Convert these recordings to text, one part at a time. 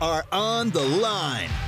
are on the line.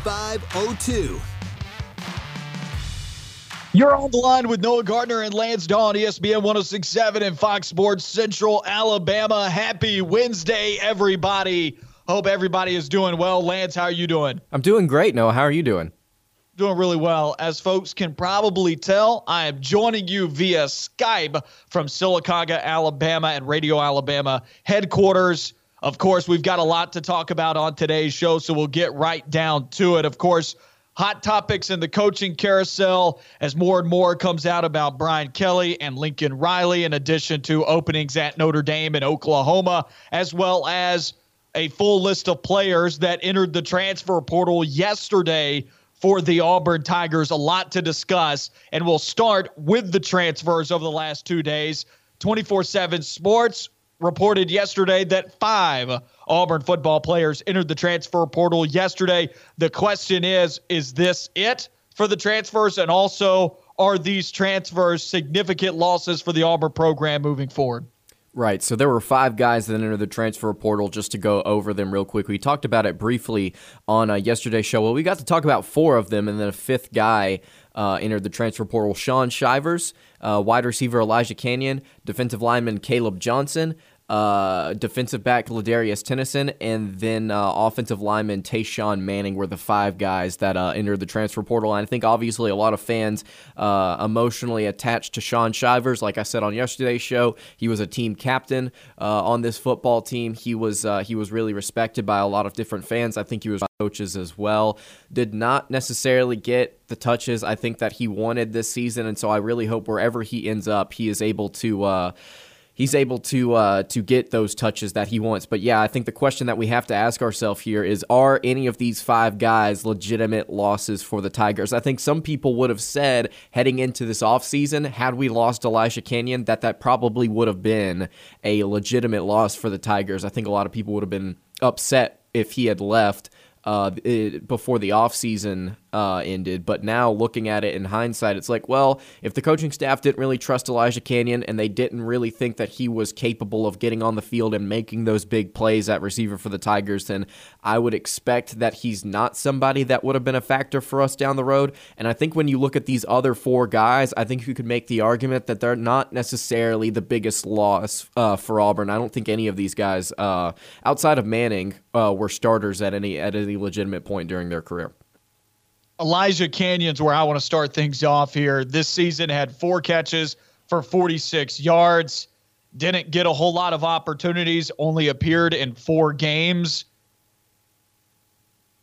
7502. You're on the line with Noah Gardner and Lance Dawe on ESPN 1067 and Fox Sports Central Alabama. Happy Wednesday, everybody. Hope everybody is doing well. Lance, how are you doing? I'm doing great, Noah. How are you doing? Doing really well. As folks can probably tell, I am joining you via Skype from Sylacauga, Alabama and Radio Alabama headquarters. Of course, we've got a lot to talk about on today's show, so we'll get right down to it. Of course, hot topics in the coaching carousel as more and more comes out about Brian Kelly and Lincoln Riley, in addition to openings at Notre Dame and Oklahoma, as well as a full list of players that entered the transfer portal yesterday for the Auburn Tigers. A lot to discuss, and we'll start with the transfers over the last two days. 24 7 Sports reported yesterday that five Auburn football players entered the transfer portal yesterday. The question is is this it for the transfers? And also, are these transfers significant losses for the Auburn program moving forward? Right. So there were five guys that entered the transfer portal just to go over them real quick. We talked about it briefly on uh, yesterday's show. Well, we got to talk about four of them, and then a fifth guy uh, entered the transfer portal Shaun Shivers, uh, wide receiver Elijah Canion, defensive lineman Caleb Johnson, uh, defensive back Ladarius Tennison, and then uh, offensive lineman Tashawn Manning were the five guys that uh, entered the transfer portal. And I think obviously a lot of fans uh, emotionally attached to Shaun Shivers. Like I said on yesterday's show, he was a team captain uh, on this football team. He was uh, he was really respected by a lot of different fans. I think he was coaches as well. Did not necessarily get the touches I think that he wanted this season, and so I really hope wherever he ends up, he is able to he's able to uh, to get those touches that he wants. But yeah, I think the question that we have to ask ourselves here is: Are any of these five guys legitimate losses for the Tigers? I think some people would have said heading into this offseason, had we lost Elijah Canion, that that probably would have been a legitimate loss for the Tigers. I think a lot of people would have been upset if he had left uh, it, before the offseason uh, ended. But now looking at it in hindsight, it's like, well, if the coaching staff didn't really trust Elijah Canion and they didn't really think that he was capable of getting on the field and making those big plays at receiver for the Tigers, then I would expect that he's not somebody that would have been a factor for us down the road. And I think when you look at these other four guys, I think you could make the argument that they're not necessarily the biggest loss uh, for Auburn. I don't think any of these guys, uh, outside of Manning, uh, were starters at any at any legitimate point during their career. Elijah Canion's where I want to start things off here. This season had four catches for 46 yards. Didn't get a whole lot of opportunities, only appeared in four games.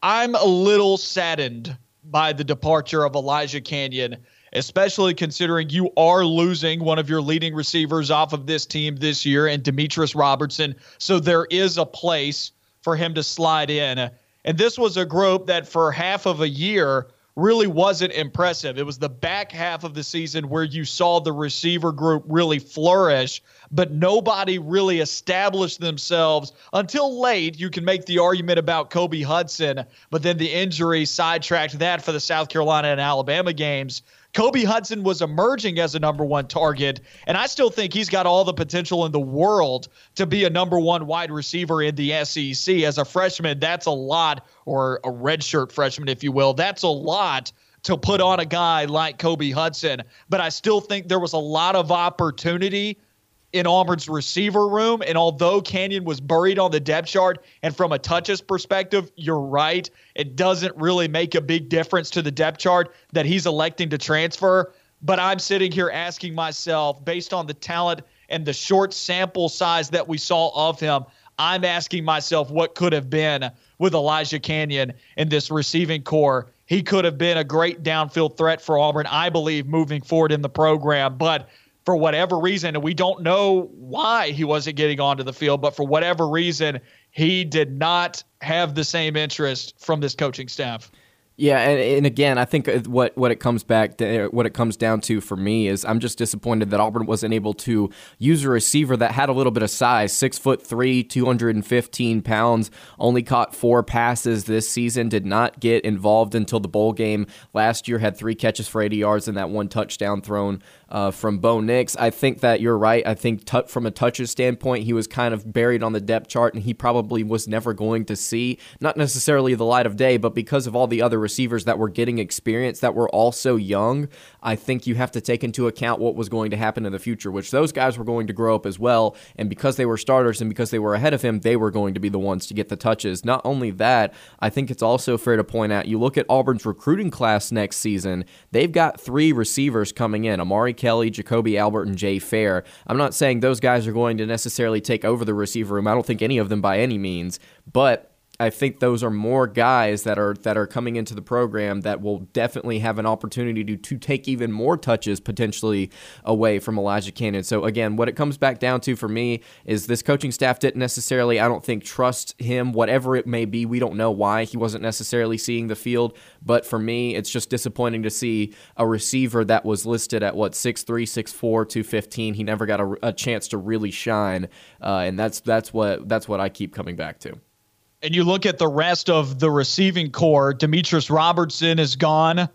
I'm a little saddened by the departure of Elijah Canion, especially considering you are losing one of your leading receivers off of this team this year and Demetrius Robertson. So there is a place for him to slide in. And this was a group that for half of a year really wasn't impressive. It was the back half of the season where you saw the receiver group really flourish, but nobody really established themselves until late. You can make the argument about Kobe Hudson, but then the injury sidetracked that for the South Carolina and Alabama games. Kobe Hudson was emerging as a number one target, and I still think he's got all the potential in the world to be a number one wide receiver in the SEC. As a freshman, that's a lot, or a redshirt freshman, if you will. That's a lot to put on a guy like Kobe Hudson. But I still think there was a lot of opportunity in Auburn's receiver room. And although Canion was buried on the depth chart, and from a touches perspective, you're right, it doesn't really make a big difference to the depth chart that he's electing to transfer. But I'm sitting here asking myself, based on the talent and the short sample size that we saw of him, I'm asking myself what could have been with Elijah Canion in this receiving core. He could have been a great downfield threat for Auburn, I believe, moving forward in the program. But for whatever reason, and we don't know why he wasn't getting onto the field, but for whatever reason, he did not have the same interest from this coaching staff. Yeah, and, and again, I think what what it comes back to, what it comes down to for me is I'm just disappointed that Auburn wasn't able to use a receiver that had a little bit of size, six foot three, 215 pounds, only caught four passes this season, did not get involved until the bowl game last year, had three catches for 80 yards and that one touchdown thrown uh, from Bo Nix. I think that you're right. I think t- from a touches standpoint, he was kind of buried on the depth chart, and he probably was never going to see not necessarily the light of day, but because of all the other receivers that were getting experience that were also young, I think you have to take into account what was going to happen in the future, which those guys were going to grow up as well, and because they were starters and because they were ahead of him, they were going to be the ones to get the touches. Not only that, I think it's also fair to point out you look at Auburn's recruiting class next season, they've got three receivers coming in. Amari Kelly, Jacoby Albert, and Jay Fair. I'm not saying those guys are going to necessarily take over the receiver room. I don't think any of them by any means, but I think those are more guys that are that are coming into the program that will definitely have an opportunity to to take even more touches potentially away from Elijah Canion. So again, what it comes back down to for me is this coaching staff didn't necessarily, I don't think, trust him, whatever it may be. We don't know why he wasn't necessarily seeing the field, but for me, it's just disappointing to see a receiver that was listed at what 6'3", 6'4", 215. He never got a, a chance to really shine, uh, and that's that's what that's what I keep coming back to and you look at the rest of the receiving core, Demetrius Robertson is gone.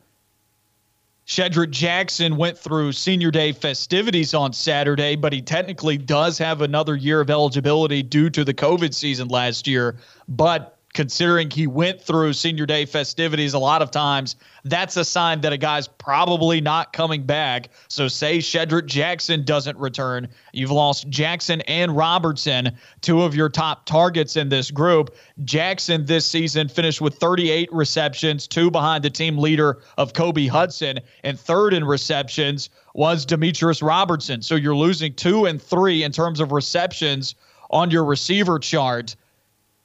Shedrick Jackson went through senior day festivities on Saturday, but he technically does have another year of eligibility due to the COVID season last year. But considering he went through senior day festivities a lot of times, that's a sign that a guy's probably not coming back. So, say Shedrick Jackson doesn't return, you've lost Jackson and Robertson, two of your top targets in this group. Jackson this season finished with 38 receptions, two behind the team leader of Kobe Hudson, and third in receptions was Demetrius Robertson. So, you're losing two and three in terms of receptions on your receiver chart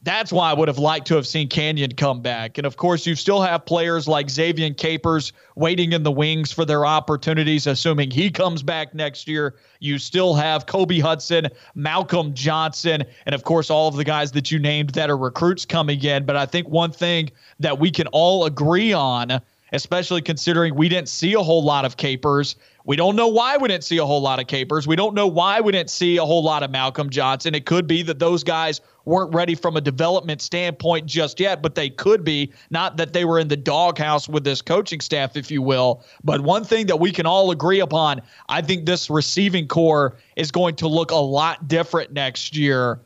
that's why I would have liked to have seen Canion come back. And of course, you still have players like Ze'Vian Capers waiting in the wings for their opportunities, assuming he comes back next year. You still have Kobe Hudson, Malcolm Johnson, and of course, all of the guys that you named that are recruits coming in. But I think one thing that we can all agree on, especially considering we didn't see a whole lot of Capers, we don't know why we didn't see a whole lot of Capers. We don't know why we didn't see a whole lot of Malcolm Johnson. It could be that those guys weren't ready from a development standpoint just yet, but they could be. Not that they were in the doghouse with this coaching staff, if you will. But one thing that we can all agree upon, I think this receiving core is going to look a lot different next year.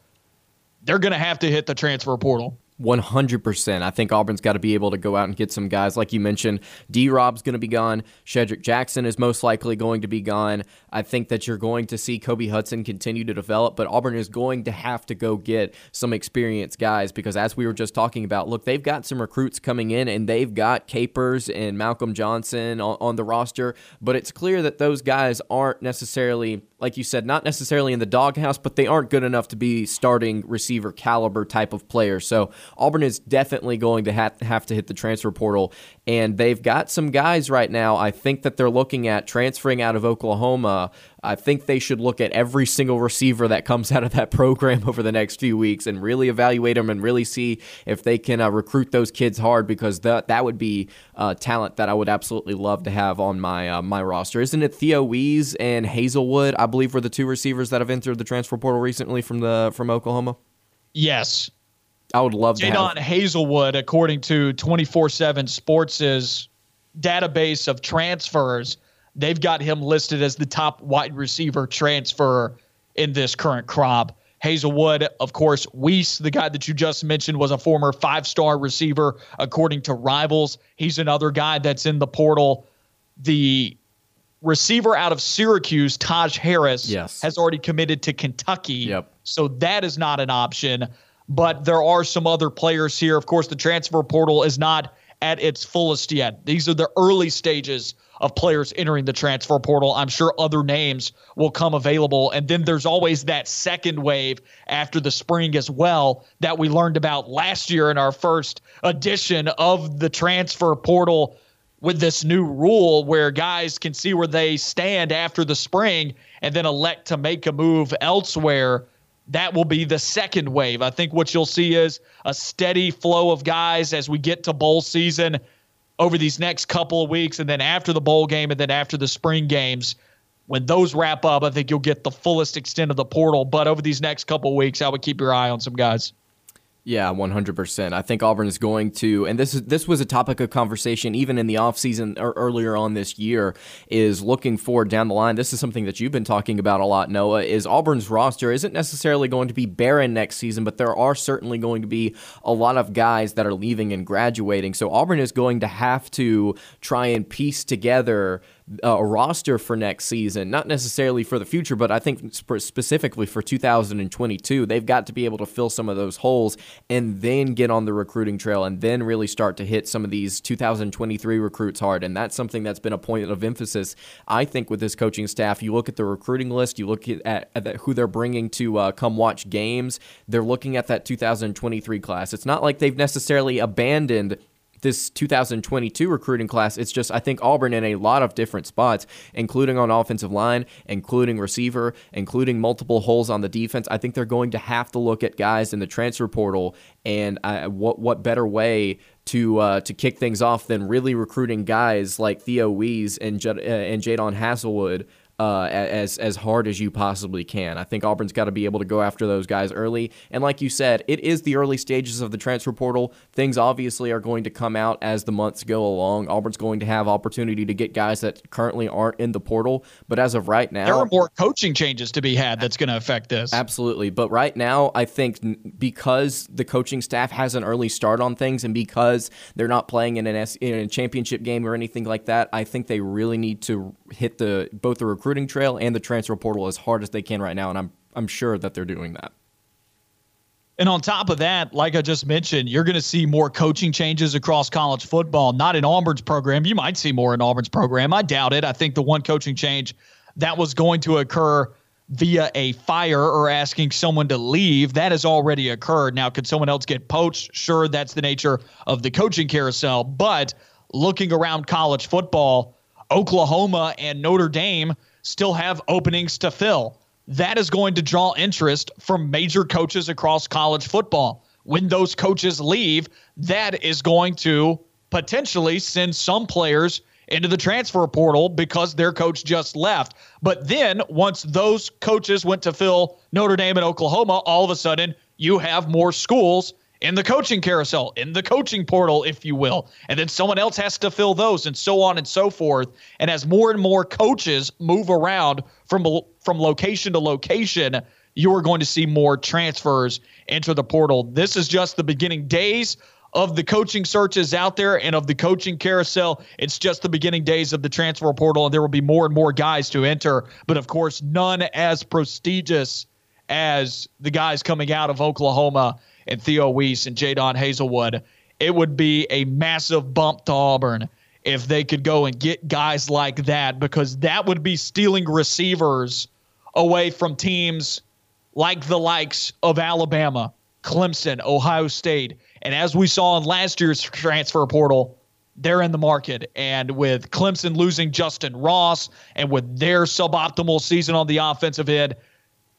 They're going to have to hit the transfer portal. 100%. I think Auburn's got to be able to go out and get some guys. Like you mentioned, D Rob's going to be gone. Shedrick Jackson is most likely going to be gone. I think that you're going to see Kobe Hudson continue to develop, but Auburn is going to have to go get some experienced guys because, as we were just talking about, look, they've got some recruits coming in and they've got Capers and Malcolm Johnson on, on the roster, but it's clear that those guys aren't necessarily like you said, not necessarily in the doghouse, but they aren't good enough to be starting receiver caliber type of player. So Auburn is definitely going to have, have to hit the transfer portal, and they've got some guys right now. I think that they're looking at transferring out of Oklahoma I think they should look at every single receiver that comes out of that program over the next few weeks and really evaluate them and really see if they can uh, recruit those kids hard because that that would be uh, talent that I would absolutely love to have on my uh, my roster. Isn't it Theo Wease and Haselwood? I believe were the two receivers that have entered the transfer portal recently from the from Oklahoma. Yes, I would love to. Jadon Haselwood, according to 24/7 Sports' database of transfers They've got him listed as the top wide receiver transfer in this current crop. Haselwood, of course, Wease, the guy that you just mentioned, was a former five star receiver, according to rivals. He's another guy that's in the portal. The receiver out of Syracuse, Taj Harris, yes. has already committed to Kentucky. Yep. So that is not an option. But there are some other players here. Of course, the transfer portal is not at its fullest yet. These are the early stages of players entering the transfer portal. I'm sure other names will come available. And then there's always that second wave after the spring as well that we learned about last year in our first edition of the transfer portal with this new rule where guys can see where they stand after the spring and then elect to make a move elsewhere. that will be the second wave. I think what you'll see is a steady flow of guys as we get to bowl season over these next couple of weeks, and then after the bowl game, and then after the spring games. When those wrap up, I think you'll get the fullest extent of the portal. But over these next couple of weeks, I would keep your eye on some guys. Yeah, 100%. I think Auburn is going to and this is this was a topic of conversation even in the offseason or earlier on this year is looking forward down the line. This is something that you've been talking about a lot, Noah, is Auburn's roster isn't necessarily going to be barren next season, but there are certainly going to be a lot of guys that are leaving and graduating. So Auburn is going to have to try and piece together a roster for next season, not necessarily for the future, but I think specifically for 2022, they've got to be able to fill some of those holes and then get on the recruiting trail and then really start to hit some of these 2023 recruits hard. And that's something that's been a point of emphasis, I think, with this coaching staff. You look at the recruiting list, you look at, at who they're bringing to uh, come watch games, they're looking at that 2023 class. It's not like they've necessarily abandoned this 2022 recruiting class, it's just I think Auburn in a lot of different spots, including on offensive line, including receiver, including multiple holes on the defense. I think they're going to have to look at guys in the transfer portal, and I, what what better way to uh, to kick things off than really recruiting guys like Theo Wease and J- uh, and Jadon Haselwood uh, as as hard as you possibly can. I think Auburn's got to be able to go after those guys early. And like you said, it is the early stages of the transfer portal. Things obviously are going to come out as the months go along. Auburn's going to have opportunity to get guys that currently aren't in the portal. But as of right now, there are more coaching changes to be had that's going to affect this. Absolutely. But right now, I think because the coaching staff has an early start on things and because they're not playing in an S- in a championship game or anything like that, I think they really need to hit the both the recruiting recruiting trail and the transfer portal as hard as they can right now, and I'm I'm sure that they're doing that. And on top of that, like I just mentioned, you're going to see more coaching changes across college football. Not in Auburn's program. You might see more in Auburn's program. I doubt it. I think the one coaching change that was going to occur via a fire or asking someone to leave, that has already occurred. Now, could someone else get poached? Sure, that's the nature of the coaching carousel. But looking around college football, Oklahoma and Notre Dame still have openings to fill. That is going to draw interest from major coaches across college football. When those coaches leave, that is going to potentially send some players into the transfer portal because their coach just left. But then once those coaches went to fill Notre Dame and Oklahoma, all of a sudden you have more schools in the coaching carousel, in the coaching portal, if you will. And then someone else has to fill those and so on and so forth. And as more and more coaches move around from, from location to location, you are going to see more transfers enter the portal. This is just the beginning days of the coaching searches out there and of the coaching carousel. It's just the beginning days of the transfer portal, and there will be more and more guys to enter. But of course, none as prestigious as the guys coming out of Oklahoma and Theo Wease and Jadon Haselwood, it would be a massive bump to Auburn if they could go and get guys like that because that would be stealing receivers away from teams like the likes of Alabama, Clemson, Ohio State. And as we saw in last year's transfer portal, they're in the market. And with Clemson losing Justin Ross and with their suboptimal season on the offensive end,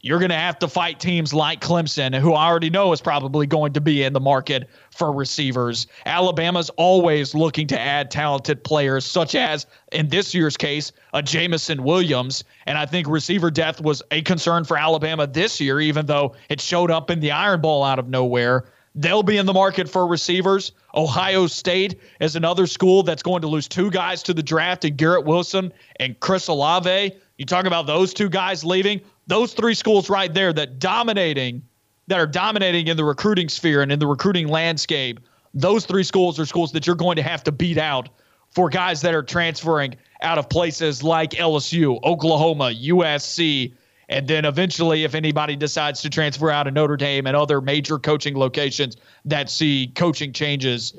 you're going to have to fight teams like Clemson, who I already know is probably going to be in the market for receivers. Alabama's always looking to add talented players, such as, in this year's case, a Jameson Williams. And I think receiver depth was a concern for Alabama this year, even though it showed up in the Iron Bowl out of nowhere. They'll be in the market for receivers. Ohio State is another school that's going to lose two guys to the draft, and Garrett Wilson and Chris Olave. You talk about those two guys leaving those three schools right there that dominating that are dominating in the recruiting sphere and in the recruiting landscape those three schools are schools that you're going to have to beat out for guys that are transferring out of places like LSU, Oklahoma, USC, and then eventually, if anybody decides to transfer out of Notre Dame and other major coaching locations that see coaching changes,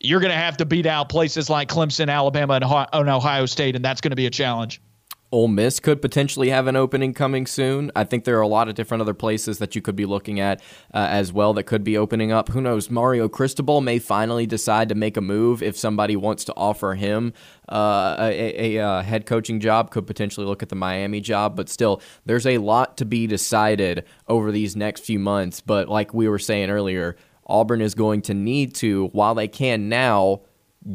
you're going to have to beat out places like Clemson, Alabama, and Ohio State, and that's going to be a challenge. Ole Miss could potentially have an opening coming soon. I think there are a lot of different other places that you could be looking at uh, as well that could be opening up. Who knows? Mario Cristobal may finally decide to make a move if somebody wants to offer him uh, a, a, a, uh, head coaching job. Could potentially look at the Miami job, but still, there's a lot to be decided over these next few months. But like we were saying earlier, Auburn is going to need to, while they can now,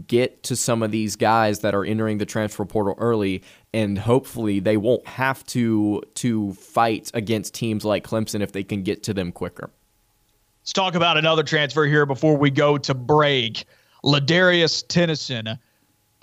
get to some of these guys that are entering the transfer portal early and hopefully they won't have to to fight against teams like Clemson if they can get to them quicker. Let's talk about another transfer here before we go to break. Ladarius Tennison,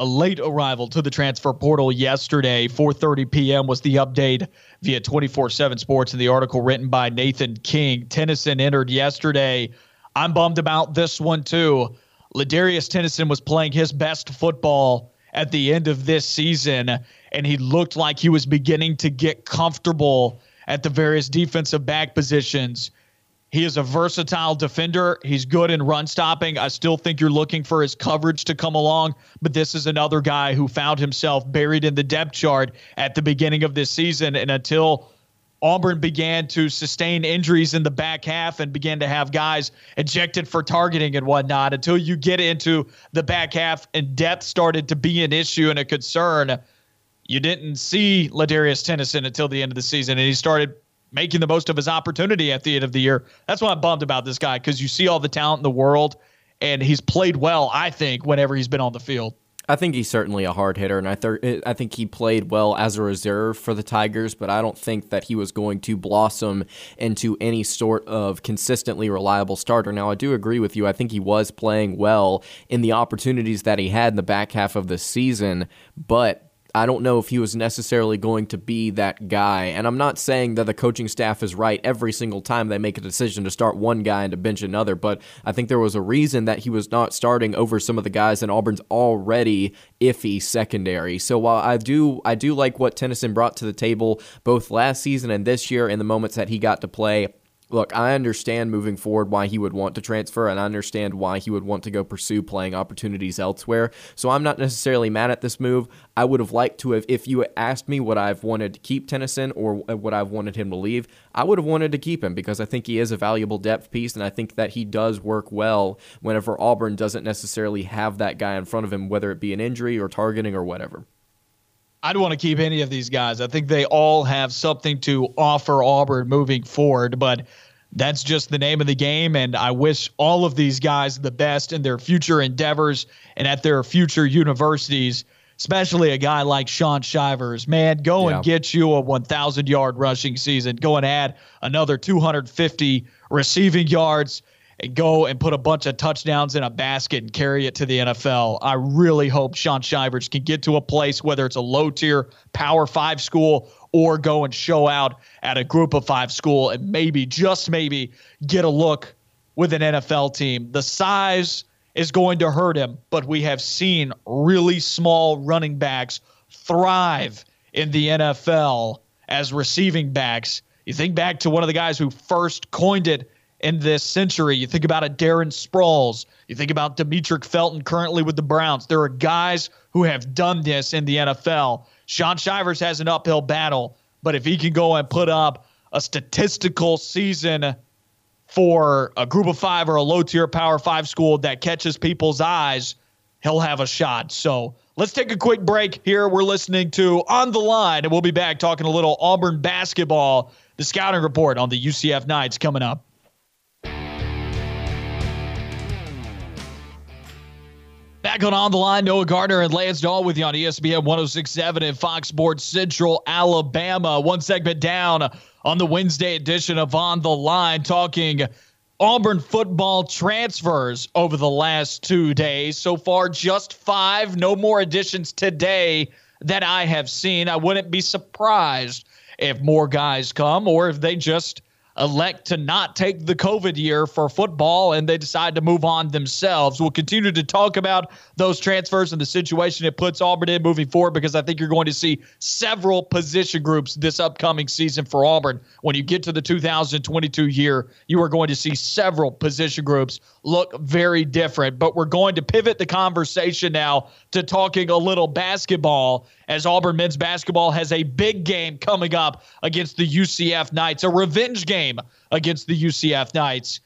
a late arrival to the transfer portal yesterday, 4:30 p.m. was the update via 24/7 Sports in the article written by Nathan King. Tennison entered yesterday. I'm bummed about this one too. Ladarius Tennison was playing his best football at the end of this season, and he looked like he was beginning to get comfortable at the various defensive back positions. He is a versatile defender. He's good in run stopping. I still think you're looking for his coverage to come along, but this is another guy who found himself buried in the depth chart at the beginning of this season. And until Auburn began to sustain injuries in the back half and began to have guys ejected for targeting and whatnot until you get into the back half and depth started to be an issue and a concern. You didn't see Ladarius Tennison until the end of the season, and he started making the most of his opportunity at the end of the year. That's why I'm bummed about this guy because you see all the talent in the world, and he's played well, I think, whenever he's been on the field. I think he's certainly a hard hitter, and I th- eh, I think he played well as a reserve for the Tigers, but I don't think that he was going to blossom into any sort of consistently reliable starter. Now, I do agree with you. I think he was playing well in the opportunities that he had in the back half of the season, but I don't know if he was necessarily going to be that guy. And I'm not saying that the coaching staff is right every single time they make a decision to start one guy and to bench another, but I think there was a reason that he was not starting over some of the guys in Auburn's already iffy secondary. So while I do I do like what Tennison brought to the table both last season and this year in the moments that he got to play, look, I understand moving forward why he would want to transfer, and I understand why he would want to go pursue playing opportunities elsewhere. So I'm not necessarily mad at this move. I would have liked to have, if you asked me what I've wanted to keep Tennison or what I've wanted him to leave, I would have wanted to keep him because I think he is a valuable depth piece, and I think that he does work well whenever Auburn doesn't necessarily have that guy in front of him, whether it be an injury or targeting or whatever. I'd want to keep any of these guys. I think they all have something to offer Auburn moving forward, but that's just the name of the game. And I wish all of these guys the best in their future endeavors and at their future universities, especially a guy like Shaun Shivers. Man, go yeah. and get you a 1,000 yard rushing season. Go and add another 250 receiving yards go and put a bunch of touchdowns in a basket and carry it to the NFL. I really hope Shaun Shivers can get to a place, whether it's a low tier Power Five school or go and show out at a group of five school and maybe, just maybe, get a look with an NFL team. The size is going to hurt him, but we have seen really small running backs thrive in the NFL as receiving backs. You think back to one of the guys who first coined it in this century. You think about a Darren Sproles. You think about Demetric Felton currently with the Browns. There are guys who have done this in the NFL. Shaun Shivers has an uphill battle, but if he can go and put up a statistical season for a group of five or a low tier power five school that catches people's eyes, he'll have a shot. So let's take a quick break here. We're listening to On the Line, and we'll be back talking a little Auburn basketball. The scouting report on the UCF Knights coming up. Back on On the Line, Noah Gardner and Lance Dawe with you on ESPN 1067 and Fox Sports Central, Alabama. One segment down on the Wednesday edition of On the Line, talking Auburn football transfers over the last two days. So far, just five. No more additions today that I have seen. I wouldn't be surprised if more guys come or if they just elect to not take the COVID year for football and they decide to move on themselves. We'll continue to talk about those transfers and the situation it puts Auburn in moving forward because I think you're going to see several position groups this upcoming season for Auburn. When you get to the 2022 year, you are going to see several position groups look very different. But we're going to pivot the conversation now to talking a little basketball as Auburn men's basketball has a big game coming up against the UCF Knights, a revenge game against the UCF Knights,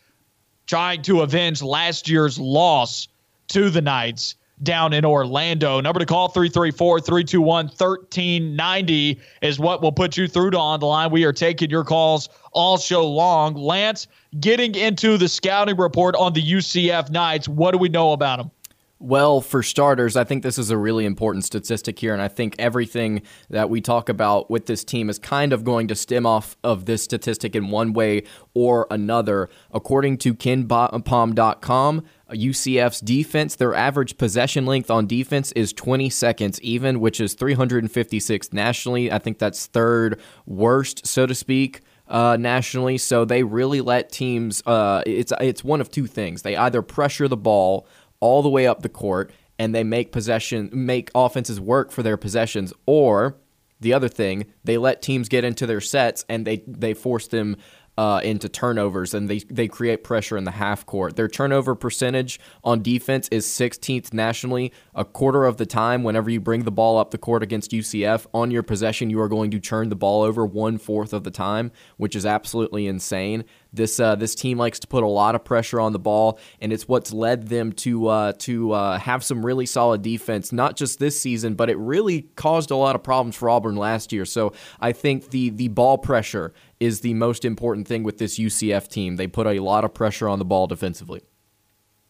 trying to avenge last year's loss to the Knights down in Orlando. Number to call 334 321 1390 is what will put you through to on the line. We are taking your calls all show long. Lance, getting into the scouting report on the UCF Knights, what do we know about them? Well, for starters, I think this is a really important statistic here, and I think everything that we talk about with this team is kind of going to stem off of this statistic in one way or another. According to KenPom.com, UCF's defense, their average possession length on defense is 20 seconds even, which is 356th nationally. I think that's third worst, so to speak. Uh, nationally, so they really let teams. Uh, it's it's one of two things. They either pressure the ball all the way up the court and they make possession make offenses work for their possessions or the other thing they let teams get into their sets and they they force them uh, into turnovers and they, they create pressure in the half court. Their turnover percentage on defense is 16th nationally. A quarter of the time, whenever you bring the ball up the court against UCF, on your possession, you are going to turn the ball over one fourth of the time, which is absolutely insane. This uh, this team likes to put a lot of pressure on the ball, and it's what's led them to uh, to uh, have some really solid defense. Not just this season, but it really caused a lot of problems for Auburn last year. So I think the the ball pressure is the most important thing with this UCF team. They put a lot of pressure on the ball defensively.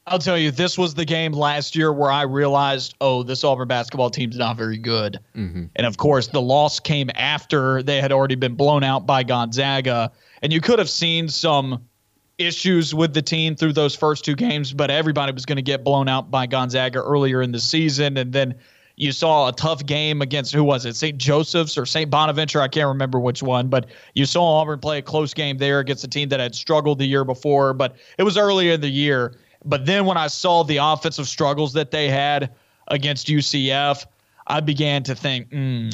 I'll tell you, this was the game last year where I realized, oh, this Auburn basketball team's not very good. Mm-hmm. And of course, the loss came after they had already been blown out by Gonzaga. And you could have seen some issues with the team through those first two games, but everybody was going to get blown out by Gonzaga earlier in the season. And then you saw a tough game against who was it? St. Joseph's or St. Bonaventure? I can't remember which one, but you saw Auburn play a close game there against a team that had struggled the year before, but it was earlier in the year. But then when I saw the offensive struggles that they had against UCF, I began to think, mm,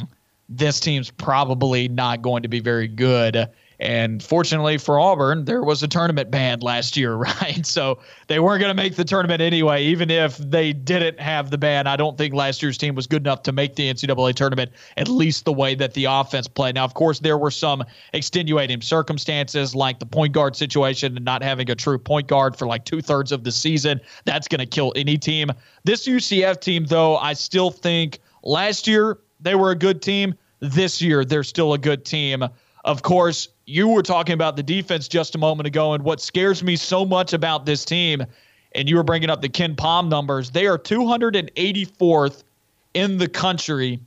this team's probably not going to be very good. And fortunately for Auburn, there was a tournament banned last year, right? So they weren't going to make the tournament anyway, even if they didn't have the ban. I don't think last year's team was good enough to make the NCAA tournament, at least the way that the offense played. Now, of course, there were some extenuating circumstances like the point guard situation and not having a true point guard for like two thirds of the season. That's going to kill any team. This UCF team, though, I still think last year they were a good team. This year, they're still a good team. Of course, you were talking about the defense just a moment ago, and what scares me so much about this team, and you were bringing up the KenPom numbers, they are 284th in the country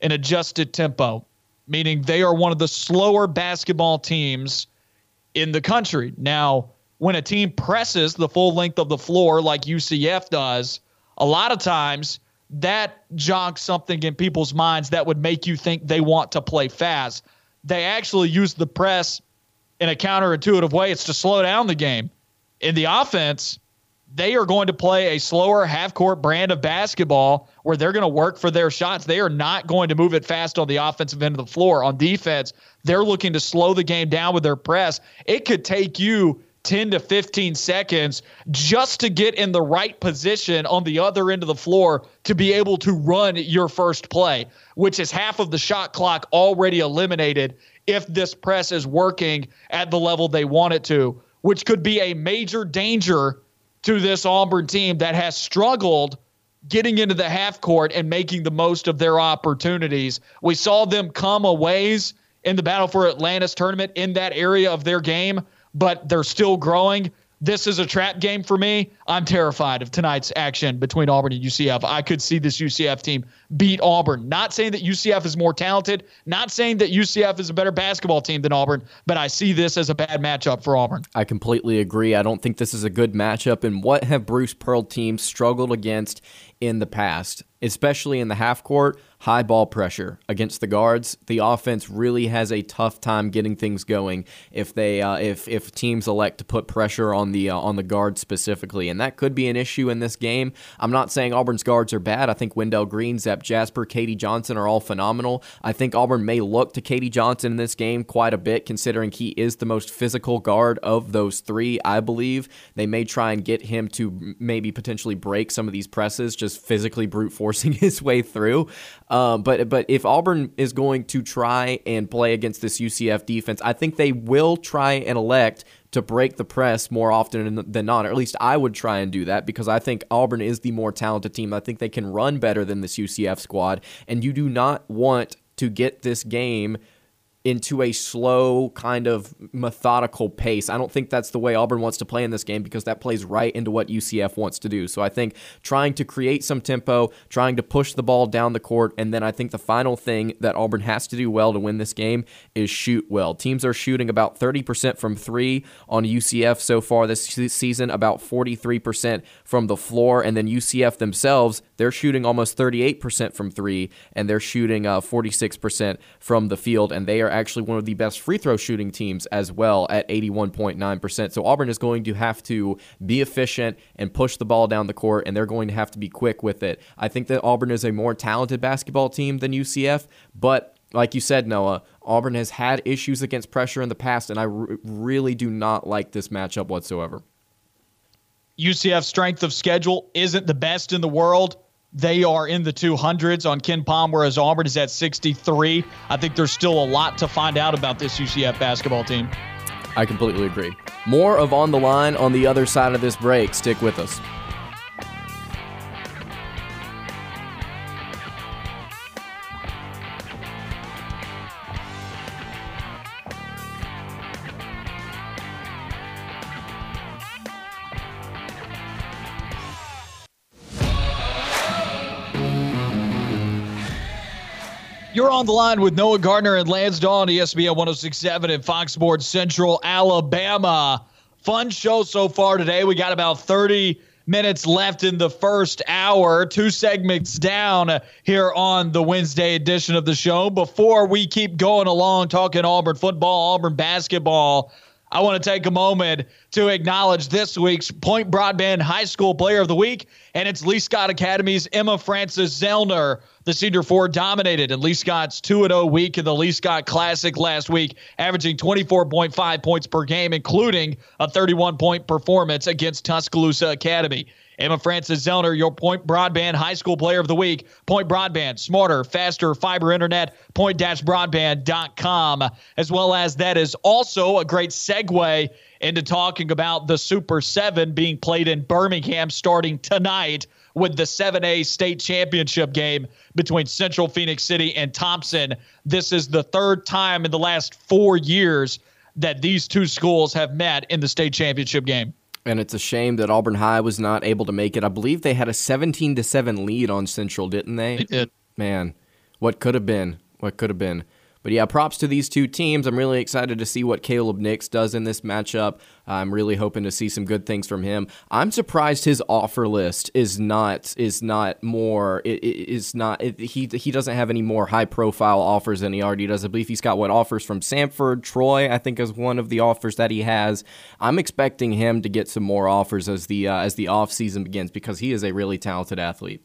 in adjusted tempo, meaning they are one of the slower basketball teams in the country. Now, when a team presses the full length of the floor like UCF does, a lot of times that jogs something in people's minds that would make you think they want to play fast they actually use the press in a counterintuitive way. It's to slow down the game. In the offense, they are going to play a slower half court brand of basketball where they're going to work for their shots. They are not going to move it fast on the offensive end of the floor. On defense, they're looking to slow the game down with their press. It could take you 10 to 15 seconds just to get in the right position on the other end of the floor to be able to run your first play, which is half of the shot clock already eliminated if this press is working at the level they want it to, which could be a major danger to this Auburn team that has struggled getting into the half court and making the most of their opportunities. We saw them come a ways in the Battle for Atlantis tournament in that area of their game but they're still growing. This is a trap game for me. I'm terrified of tonight's action between Auburn and UCF. I could see this UCF team beat Auburn. Not saying that UCF is more talented, not saying that UCF is a better basketball team than Auburn, but I see this as a bad matchup for Auburn. I completely agree. I don't think this is a good matchup. And what have Bruce Pearl teams struggled against in the past, especially in the half court? High ball pressure against the guards, the offense really has a tough time getting things going if they uh, if if teams elect to put pressure on the uh, on the guards specifically, and that could be an issue in this game. I'm not saying Auburn's guards are bad. I think Wendell Green, Zep Jasper, KD Johnson are all phenomenal. I think Auburn may look to KD Johnson in this game quite a bit, considering he is the most physical guard of those three. I believe they may try and get him to maybe potentially break some of these presses, just physically brute forcing his way through. Um, but but if Auburn is going to try and play against this UCF defense, I think they will try and elect to break the press more often than not, or at least I would try and do that because I think Auburn is the more talented team. I think they can run better than this UCF squad, and you do not want to get this game into a slow kind of methodical pace. I don't think that's the way Auburn wants to play in this game because that plays right into what UCF wants to do. So I think trying to create some tempo, trying to push the ball down the court, and then I think the final thing that Auburn has to do well to win this game is shoot well. Teams are shooting about 30% from 3 on UCF so far this season, about 43% from the floor, and then UCF themselves, they're shooting almost 38% from 3 and they're shooting uh, 46% from the field and they are actually one of the best free throw shooting teams as well at 81.9%. So Auburn is going to have to be efficient and push the ball down the court, and they're going to have to be quick with it. I think that Auburn is a more talented basketball team than UCF, but like you said, Noah, Auburn has had issues against pressure in the past, and I r- really do not like this matchup whatsoever. UCF strength of schedule isn't the best in the world. They are in the 200s on KenPom, whereas Auburn is at 63. I think there's still a lot to find out about this UCF basketball team. I completely agree. More of On the Line on the other side of this break. Stick with us. You're on the line with Noah Gardner and Lance Dawe on ESPN 1067 and Fox Sports Central, Alabama. Fun show so far today. We got about 30 minutes left in the first hour, two segments down here on the Wednesday edition of the show. Before we keep going along talking Auburn football, Auburn basketball, I want to take a moment to acknowledge this week's Point Broadband High School Player of the Week, and it's Lee Scott Academy's Emma Francis Zellner the senior four dominated in Lee Scott's 2 0 week in the Lee Scott Classic last week, averaging 24.5 points per game, including a 31 point performance against Tuscaloosa Academy. Emma Francis Zellner, your Point Broadband High School Player of the Week. Point Broadband, smarter, faster fiber internet, point-broadband.com. As well as that is also a great segue into talking about the Super 7 being played in Birmingham starting tonight with the 7A state championship game between Central Phoenix City and Thompson. This is the third time in the last four years that these two schools have met in the state championship game. And it's a shame that Auburn High was not able to make it. I believe they had a 17 to 7 lead on Central, didn't they? They did. Man, what could have been? What could have been? But yeah, props to these two teams. I'm really excited to see what Caleb Nix does in this matchup. I'm really hoping to see some good things from him. I'm surprised his offer list is not is not more it, it is not it, he he doesn't have any more high profile offers than he already does. I believe he's got what offers from Samford, Troy. I think is one of the offers that he has. I'm expecting him to get some more offers as the uh, as the off season begins because he is a really talented athlete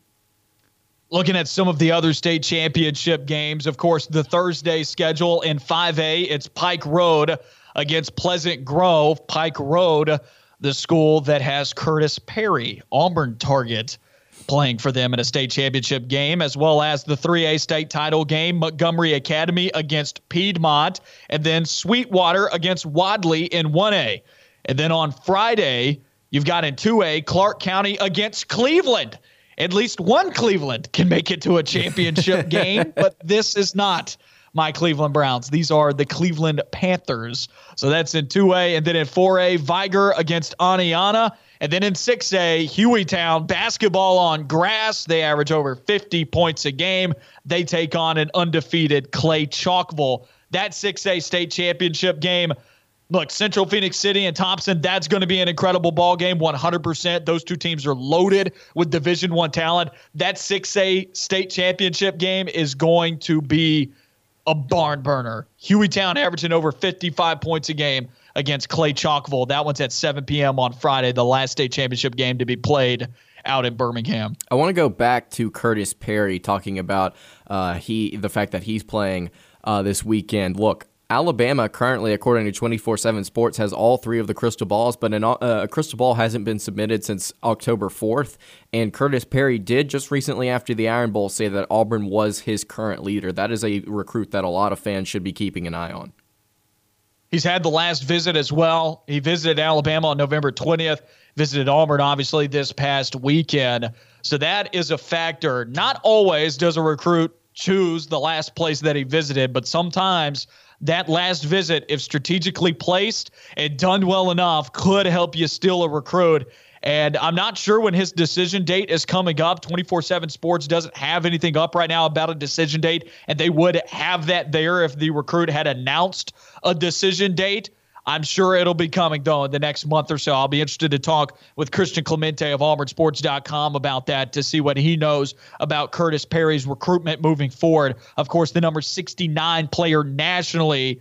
looking at some of the other state championship games, of course, the Thursday schedule in 5A, it's Pike Road against Pleasant Grove. Pike Road, the school that has Curtis Perry, Auburn target, playing for them in a state championship game, as well as the 3A state title game, Montgomery Academy against Piedmont, and then Sweetwater against Wadley in 1A. And then on Friday, you've got in 2A, Clarke County against Cleveland at least one Cleveland can make it to a championship game, but this is not my Cleveland Browns. These are the Cleveland Panthers. So that's in 2A. And then in 4A, Vigor against Aniana. And then in 6A, Hueytown basketball on grass. They average over 50 points a game. They take on an undefeated Clay Chalkville. That 6A state championship game look, Central Phoenix City and Thompson, that's going to be an incredible ball game. 100%. Those two teams are loaded with Division One talent. That 6A state championship game is going to be a barn burner. Hueytown averaging over 55 points a game against Clay Chalkville. That one's at 7 p.m. on Friday, the last state championship game to be played out in Birmingham. I want to go back to Curtis Perry talking about uh, he the fact that he's playing uh, this weekend. Look, Alabama currently, according to 24 7 Sports, has all three of the crystal balls, but an, uh, a crystal ball hasn't been submitted since October 4th. And Curtis Perry did just recently after the Iron Bowl say that Auburn was his current leader. That is a recruit that a lot of fans should be keeping an eye on. He's had the last visit as well. He visited Alabama on November 20th, visited Auburn, obviously, this past weekend. So that is a factor. Not always does a recruit choose the last place that he visited, but sometimes that last visit, if strategically placed and done well enough, could help you steal a recruit. And I'm not sure when his decision date is coming up. 24 7 Sports doesn't have anything up right now about a decision date, and they would have that there if the recruit had announced a decision date. I'm sure it'll be coming though in the next month or so. I'll be interested to talk with Christian Clemente of AuburnSports.com about that to see what he knows about Curtis Perry's recruitment moving forward. Of course, the number 69 player nationally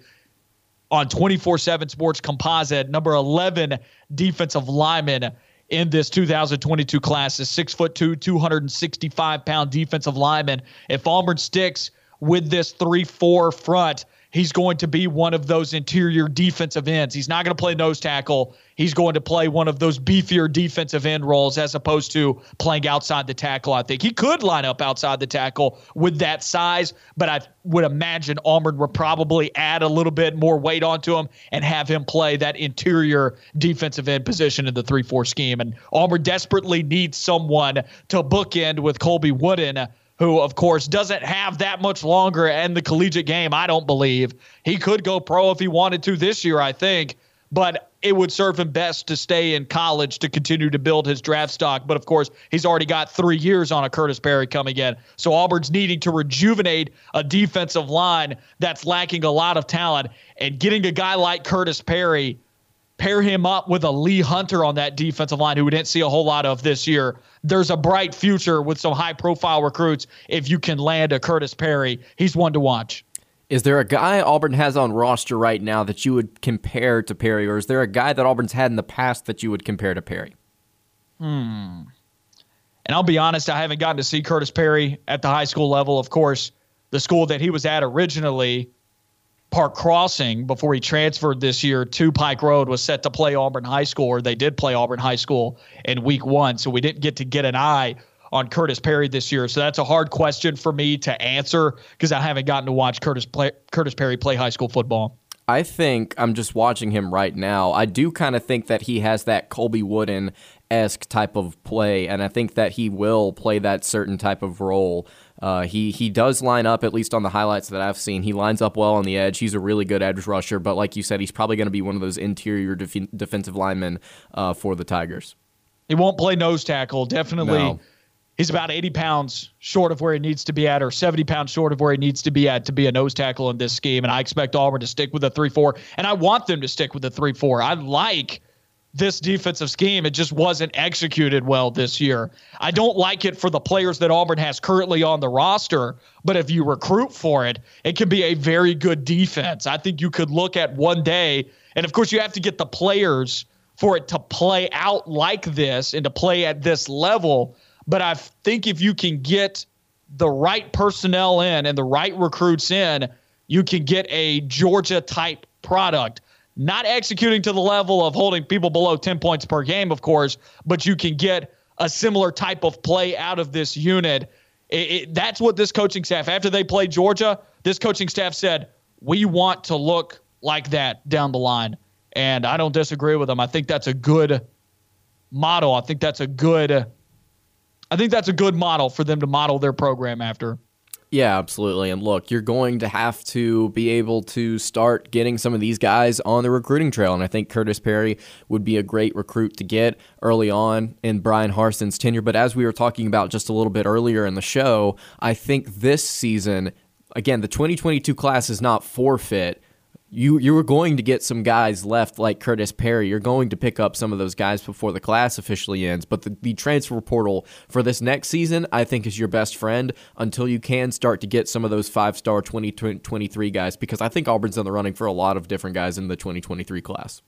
on 24/7 Sports Composite, number 11 defensive lineman in this 2022 class is six foot two, 265 pound defensive lineman. If Auburn sticks with this 3 4 front, he's going to be one of those interior defensive ends. He's not going to play nose tackle. He's going to play one of those beefier defensive end roles as opposed to playing outside the tackle. I think he could line up outside the tackle with that size, but I would imagine Auburn would probably add a little bit more weight onto him and have him play that interior defensive end position in the 3 4 scheme. And Auburn desperately needs someone to bookend with Colby Wooden who, of course, doesn't have that much longer in the collegiate game, I don't believe. He could go pro if he wanted to this year, I think, but it would serve him best to stay in college to continue to build his draft stock. But of course, he's already got three years on a Curtis Perry coming in. So Auburn's needing to rejuvenate a defensive line that's lacking a lot of talent. And getting a guy like Curtis Perry pair him up with a Lee Hunter on that defensive line, who we didn't see a whole lot of this year. There's a bright future with some high profile recruits if you can land a Curtis Perry. He's one to watch. Is there a guy Auburn has on roster right now that you would compare to Perry, or is there a guy that Auburn's had in the past that you would compare to Perry? Hmm. And I'll be honest, I haven't gotten to see Curtis Perry at the high school level. Of course, the school that he was at originally Park Crossing before he transferred this year to Pike Road was set to play Auburn High School, or they did play Auburn High School in week one. So we didn't get to get an eye on Curtis Perry this year. So that's a hard question for me to answer because I haven't gotten to watch Curtis play, Curtis Perry play high school football. I think I'm just watching him right now. I do kind of think that he has that Colby Wooden esque type of play, and I think that he will play that certain type of role. Uh, he he does line up at least on the highlights that I've seen. He lines up well on the edge. He's a really good edge rusher, but like you said, he's probably going to be one of those interior def- defensive linemen uh, for the Tigers. He won't play nose tackle. Definitely. No. He's about 80 pounds short of where he needs to be at, or 70 pounds short of where he needs to be at to be a nose tackle in this scheme. And I expect Auburn to stick with a 3 4. And I want them to stick with a 3 4. I like this defensive scheme. It just wasn't executed well this year. I don't like it for the players that Auburn has currently on the roster, but if you recruit for it, it can be a very good defense. I think you could look at one day, and of course, you have to get the players for it to play out like this and to play at this level. But I think if you can get the right personnel in and the right recruits in, you can get a Georgia type product not executing to the level of holding people below 10 points per game, of course, but you can get a similar type of play out of this unit. It, it, that's what this coaching staff, after they played Georgia, this coaching staff said, we want to look like that down the line. And I don't disagree with them. I think that's a good model. I think that's a good I think that's a good model for them to model their program after. Yeah, absolutely. And look, you're going to have to be able to start getting some of these guys on the recruiting trail. And I think Curtis Perry would be a great recruit to get early on in Bryan Harsin's tenure. But as we were talking about just a little bit earlier in the show, I think this season, again, the 2022 class is not forfeit you you were going to get some guys left like Curtis Perry. You're going to pick up some of those guys before the class officially ends. But the, the transfer portal for this next season, I think, is your best friend until you can start to get some of those five star 2023 guys because I think Auburn's in the running for a lot of different guys in the 2023 class.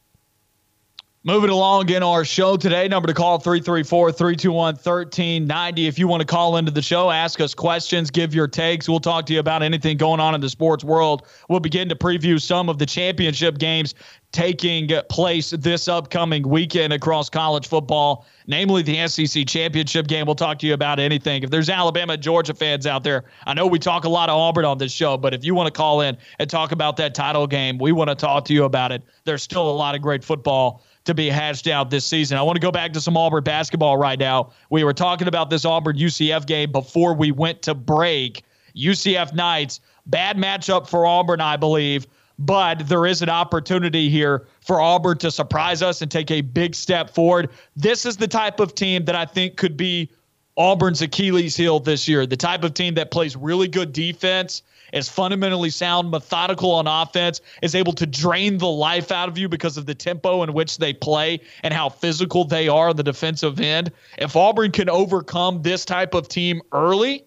Moving along in our show today, number to call 334 321 1390. If you want to call into the show, ask us questions, give your takes. We'll talk to you about anything going on in the sports world. We'll begin to preview some of the championship games taking place this upcoming weekend across college football, namely the SEC championship game. We'll talk to you about anything. If there's Alabama, Georgia fans out there, I know we talk a lot of Auburn on this show, but if you want to call in and talk about that title game, we want to talk to you about it. There's still a lot of great football to be hashed out this season. I want to go back to some Auburn basketball right now. We were talking about this Auburn UCF game before we went to break. UCF Knights, bad matchup for Auburn, I believe, but there is an opportunity here for Auburn to surprise us and take a big step forward. This is the type of team that I think could be Auburn's Achilles heel this year, the type of team that plays really good defense is fundamentally sound, methodical on offense, is able to drain the life out of you because of the tempo in which they play and how physical they are on the defensive end. If Auburn can overcome this type of team early,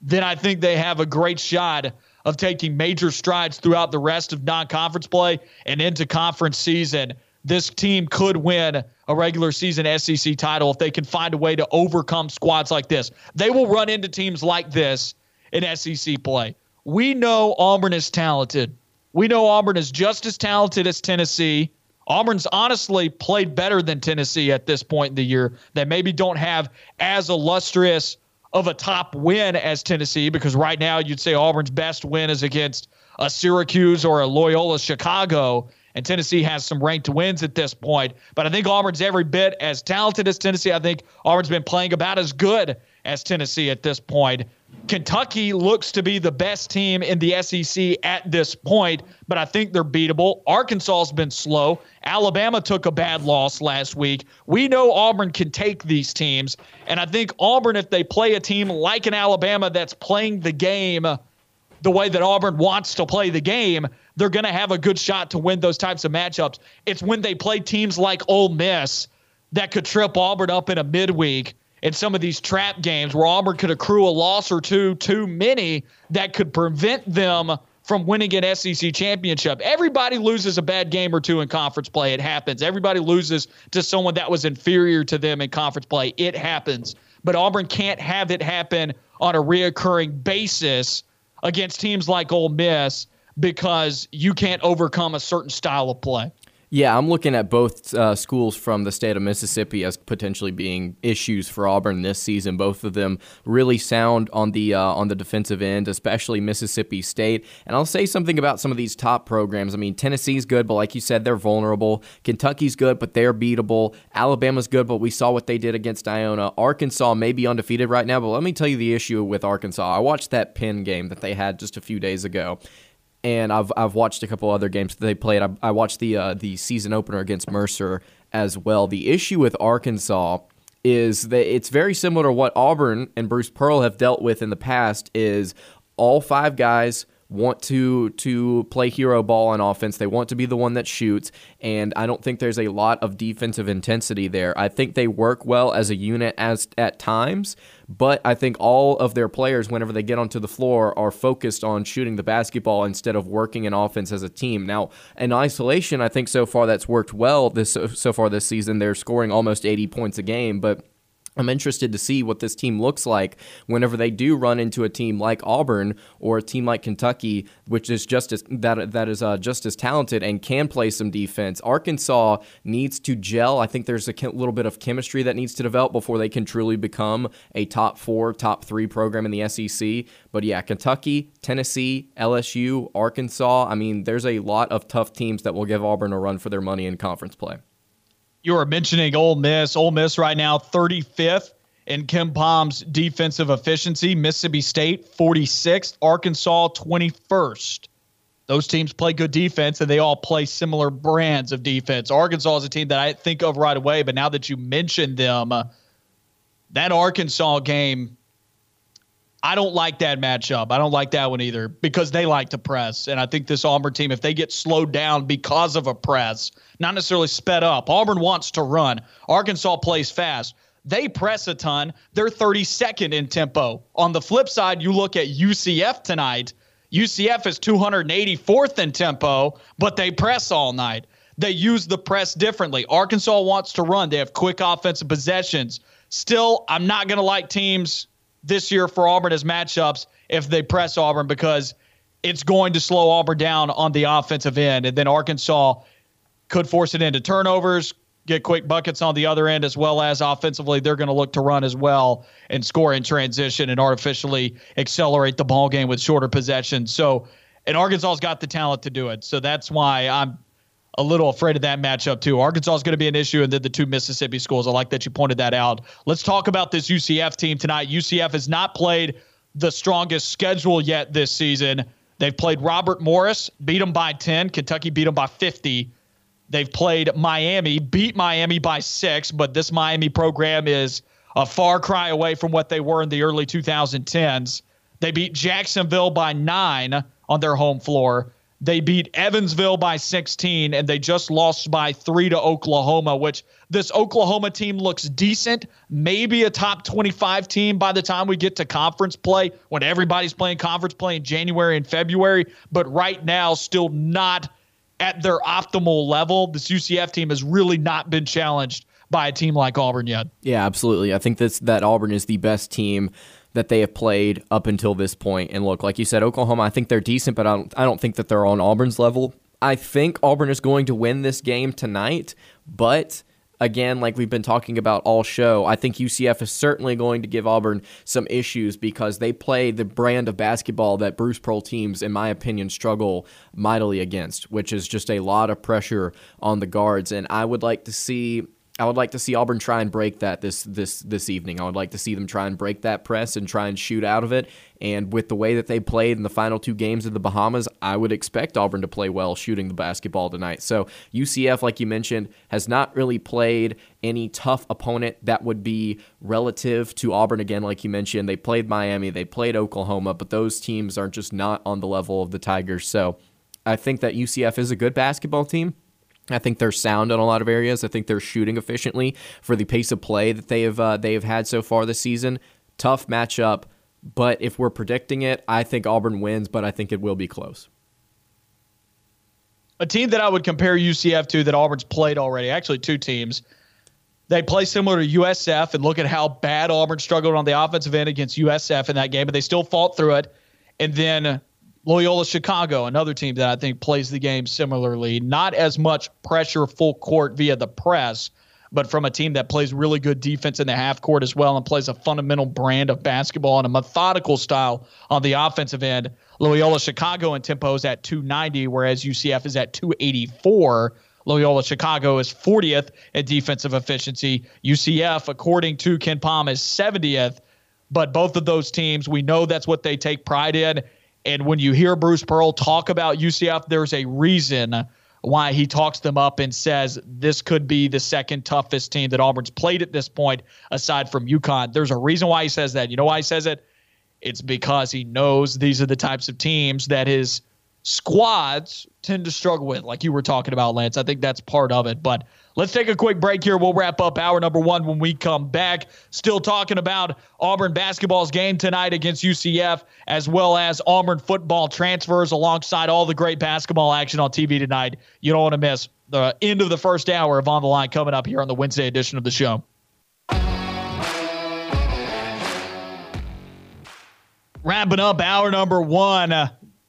then I think they have a great shot of taking major strides throughout the rest of non conference play and into conference season. This team could win a regular season SEC title if they can find a way to overcome squads like this. They will run into teams like this in SEC play. We know Auburn is talented. We know Auburn is just as talented as Tennessee. Auburn's honestly played better than Tennessee at this point in the year. They maybe don't have as illustrious of a top win as Tennessee because right now you'd say Auburn's best win is against a Syracuse or a Loyola Chicago. And Tennessee has some ranked wins at this point. But I think Auburn's every bit as talented as Tennessee. I think Auburn's been playing about as good as Tennessee at this point. Kentucky looks to be the best team in the SEC at this point, but I think they're beatable. Arkansas has been slow. Alabama took a bad loss last week. We know Auburn can take these teams, and I think Auburn, if they play a team like an Alabama that's playing the game the way that Auburn wants to play the game, they're going to have a good shot to win those types of matchups. It's when they play teams like Ole Miss that could trip Auburn up in a midweek in some of these trap games where Auburn could accrue a loss or two too many that could prevent them from winning an SEC championship. Everybody loses a bad game or two in conference play. It happens. Everybody loses to someone that was inferior to them in conference play. It happens. But Auburn can't have it happen on a reoccurring basis against teams like Ole Miss because you can't overcome a certain style of play. Yeah, I'm looking at both uh, schools from the state of Mississippi as potentially being issues for Auburn this season. Both of them really sound on the uh, on the defensive end, especially Mississippi State. And I'll say something about some of these top programs. I mean, Tennessee's good, but like you said, they're vulnerable. Kentucky's good, but they're beatable. Alabama's good, but we saw what they did against Iona. Arkansas may be undefeated right now, but let me tell you the issue with Arkansas. I watched that Penn game that they had just a few days ago and I've I've watched a couple other games that they played. I, I watched the uh, the season opener against Mercer as well. The issue with Arkansas is that it's very similar to what Auburn and Bruce Pearl have dealt with in the past. Is all five guys want to to play hero ball on offense. They want to be the one that shoots, and I don't think there's a lot of defensive intensity there. I think they work well as a unit as at times, but I think all of their players whenever they get onto the floor are focused on shooting the basketball instead of working in offense as a team. Now, in isolation, I think so far that's worked well this so far this season. They're scoring almost 80 points a game, but I'm interested to see what this team looks like whenever they do run into a team like Auburn or a team like Kentucky, which is just as that that is uh, just as talented and can play some defense. Arkansas needs to gel. I think there's a little bit of chemistry that needs to develop before they can truly become a top four, top three program in the SEC. But yeah, Kentucky, Tennessee, LSU, Arkansas. I mean, there's a lot of tough teams that will give Auburn a run for their money in conference play you were mentioning Ole Miss. Ole Miss right now 35th in KenPom's defensive efficiency. Mississippi State 46th. Arkansas 21st. Those teams play good defense and they all play similar brands of defense. Arkansas is a team that I think of right away, but now that you mentioned them, uh, that Arkansas game I don't like that matchup. I don't like that one either because they like to press. And I think this Auburn team, if they get slowed down because of a press, not necessarily sped up, Auburn wants to run. Arkansas plays fast. They press a ton. They're 32nd in tempo. On the flip side, you look at UCF tonight. UCF is 284th in tempo, but they press all night. they use the press differently. Arkansas wants to run. They have quick offensive possessions. Still, I'm not going to like teams this year for Auburn as matchups if they press Auburn because it's going to slow Auburn down on the offensive end. And then Arkansas could force it into turnovers, get quick buckets on the other end, as well as offensively, they're going to look to run as well and score in transition and artificially accelerate the ball game with shorter possessions. So, and Arkansas's got the talent to do it. So that's why I'm a little afraid of that matchup too. Arkansas is going to be an issue, and then the two Mississippi schools. I like that you pointed that out. Let's talk about this UCF team tonight. UCF has not played the strongest schedule yet this season. They've played Robert Morris, beat them by 10. Kentucky beat them by 50. They've played Miami, beat Miami by six, but this Miami program is a far cry away from what they were in the early 2010s. They beat Jacksonville by nine on their home floor. They beat Evansville by 16, and they just lost by three to Oklahoma, which this Oklahoma team looks decent, maybe a top 25 team by the time we get to conference play when everybody's playing conference play in January and February, but right now, still not at their optimal level. This UCF team has really not been challenged by a team like Auburn yet. Yeah, absolutely. I think that's, that Auburn is the best team that they have played up until this point. And look, like you said, Oklahoma, I think they're decent, but I don't, I don't think that they're on Auburn's level. I think Auburn is going to win this game tonight, but again, like we've been talking about all show, I think UCF is certainly going to give Auburn some issues because they play the brand of basketball that Bruce Pearl teams, in my opinion, struggle mightily against, which is just a lot of pressure on the guards. And I would like to see I would like to see Auburn try and break that this this this evening. I would like to see them try and break that press and try and shoot out of it. And with the way that they played in the final two games of the Bahamas, I would expect Auburn to play well shooting the basketball tonight. So UCF, like you mentioned, has not really played any tough opponent that would be relative to Auburn. Again, like you mentioned, they played Miami, they played Oklahoma, but those teams are just not on the level of the Tigers. So I think that UCF is a good basketball team. I think they're sound in a lot of areas. I think they're shooting efficiently for the pace of play that they have uh, they have had so far this season. Tough matchup, but if we're predicting it, I think Auburn wins, but I think it will be close. A team that I would compare UCF to that Auburn's played already, actually two teams. They play similar to USF, and look at how bad Auburn struggled on the offensive end against USF in that game, but they still fought through it. And then Loyola Chicago, another team that I think plays the game similarly. Not as much pressure full court via the press, but from a team that plays really good defense in the half court as well and plays a fundamental brand of basketball and a methodical style on the offensive end. Loyola Chicago in tempo is at 290, whereas UCF is at 284. Loyola Chicago is 40th at defensive efficiency. UCF, according to KenPom, is 70th. But both of those teams, we know that's what they take pride in. And when you hear Bruce Pearl talk about UCF, there's a reason why he talks them up and says this could be the second toughest team that Auburn's played at this point, aside from UConn. There's a reason why he says that. You know why he says it? It's because he knows these are the types of teams that his squads tend to struggle with, like you were talking about, Lance. I think that's part of it. But Let's take a quick break here. We'll wrap up hour number one when we come back. Still talking about Auburn basketball's game tonight against UCF, as well as Auburn football transfers alongside all the great basketball action on TV tonight. You don't want to miss the end of the first hour of On the Line coming up here on the Wednesday edition of the show. Wrapping up hour number one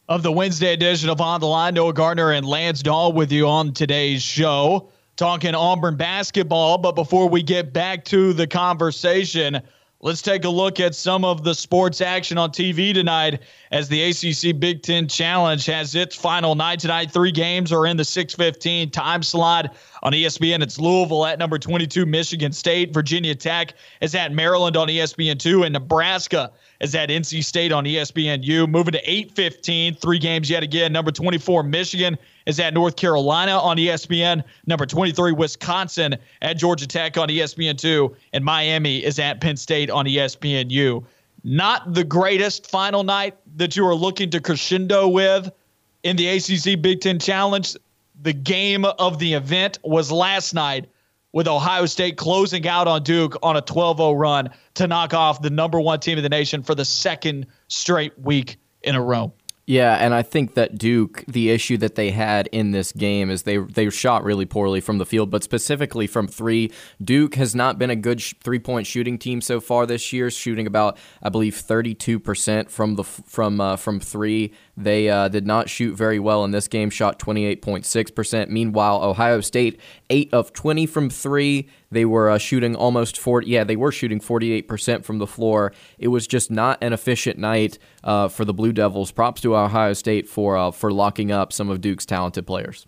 of the Wednesday edition of On the Line. Noah Gardner and Lance Dawe with you on today's show talking Auburn basketball. But before we get back to the conversation, let's take a look at some of the sports action on TV tonight as the ACC Big Ten Challenge has its final night tonight. Three games are in the 6:15 time slot on ESPN. It's Louisville at number 22, Michigan State. Virginia Tech is at Maryland on ESPN2, and Nebraska is at NC State on ESPNU. Moving to 8:15, three games yet again. Number 24, Michigan is at North Carolina on ESPN. Number 23, Wisconsin at Georgia Tech on ESPN2. And Miami is at Penn State on ESPNU. Not the greatest final night that you are looking to crescendo with in the ACC Big Ten Challenge. The game of the event was last night with Ohio State closing out on Duke on a 12 0 run to knock off the number one team in the nation for the second straight week in a row. Yeah, and I think that Duke, the issue that they had in this game is they they shot really poorly from the field, but specifically from three. Duke has not been a good sh- three point shooting team so far this year, shooting about I believe thirty two percent from the from uh, from three. They uh, did not shoot very well in this game, shot 28.6%. Meanwhile, Ohio State, 8 of 20 from three. They were uh, shooting almost 40. Yeah, they were shooting 48% from the floor. It was just not an efficient night uh, for the Blue Devils. Props to Ohio State for, uh, for locking up some of Duke's talented players.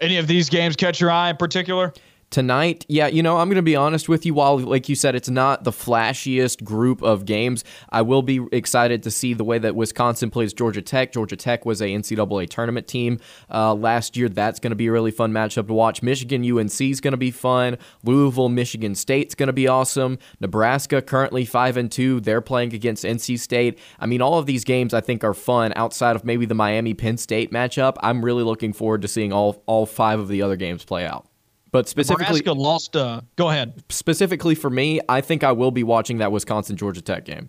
Any of these games catch your eye in particular? Tonight, yeah, you know, I'm going to be honest with you. While, like you said, it's not the flashiest group of games, I will be excited to see the way that Wisconsin plays Georgia Tech. Georgia Tech was a NCAA tournament team uh, last year. That's going to be a really fun matchup to watch. Michigan UNC is going to be fun. Louisville Michigan State's going to be awesome. Nebraska currently five and two. They're playing against NC State. I mean, all of these games I think are fun. Outside of maybe the Miami Penn State matchup, I'm really looking forward to seeing all all five of the other games play out. But specifically, Nebraska lost. Uh, go ahead. Specifically for me, I think I will be watching that Wisconsin Georgia Tech game.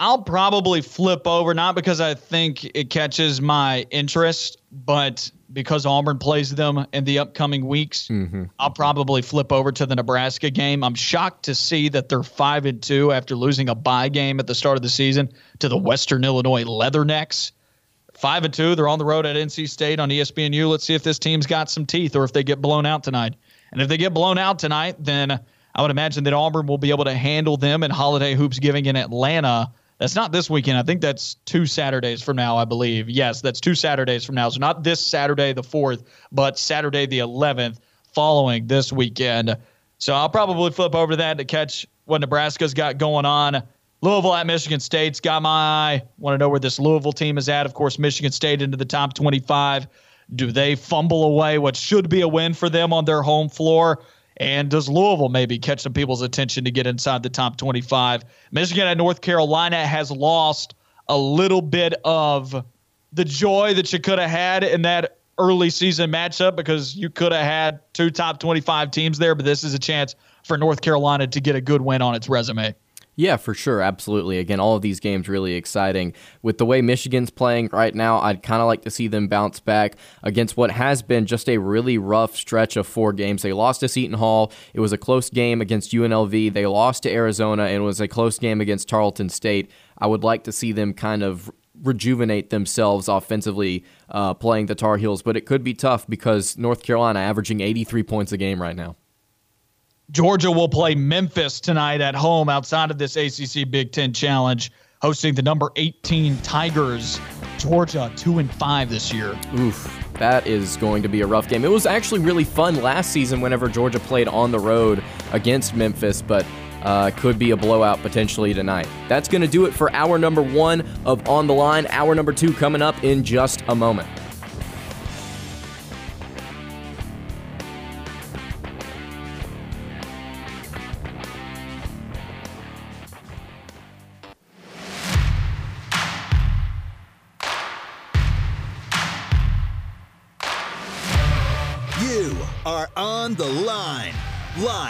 I'll probably flip over, not because I think it catches my interest, but because Auburn plays them in the upcoming weeks. Mm-hmm. I'll probably flip over to the Nebraska game. I'm shocked to see that they're five and two after losing a bye game at the start of the season to the Western Illinois Leathernecks. Five and two. They're on the road at NC State on ESPNU. Let's see if this team's got some teeth or if they get blown out tonight. And if they get blown out tonight, then I would imagine that Auburn will be able to handle them in Holiday Hoops Giving in Atlanta. That's not this weekend. I think that's two Saturdays from now, I believe. Yes, that's two Saturdays from now. So not this Saturday, the 4th, but Saturday, the 11th, following this weekend. So I'll probably flip over to that to catch what Nebraska's got going on. Louisville at Michigan State's got my eye. Want to know where this Louisville team is at? Of course, Michigan State into the top 25. Do they fumble away what should be a win for them on their home floor? And does Louisville maybe catch some people's attention to get inside the top 25? Michigan at North Carolina has lost a little bit of the joy that you could have had in that early season matchup because you could have had two top 25 teams there, but this is a chance for North Carolina to get a good win on its resume. Yeah, for sure. Absolutely. Again, all of these games really exciting. With the way Michigan's playing right now, I'd kind of like to see them bounce back against what has been just a really rough stretch of four games. They lost to Seton Hall. It was a close game against UNLV. They lost to Arizona, and it was a close game against Tarleton State. I would like to see them kind of rejuvenate themselves offensively uh, playing the Tar Heels, but it could be tough because North Carolina averaging 83 points a game right now. Georgia will play Memphis tonight at home outside of this ACC Big Ten Challenge, hosting the number 18 Tigers. Georgia, 2 and 5 this year. Oof, that is going to be a rough game. It was actually really fun last season whenever Georgia played on the road against Memphis, but uh, could be a blowout potentially tonight. That's going to do it for hour number one of On the Line. Hour number two coming up in just a moment. Line.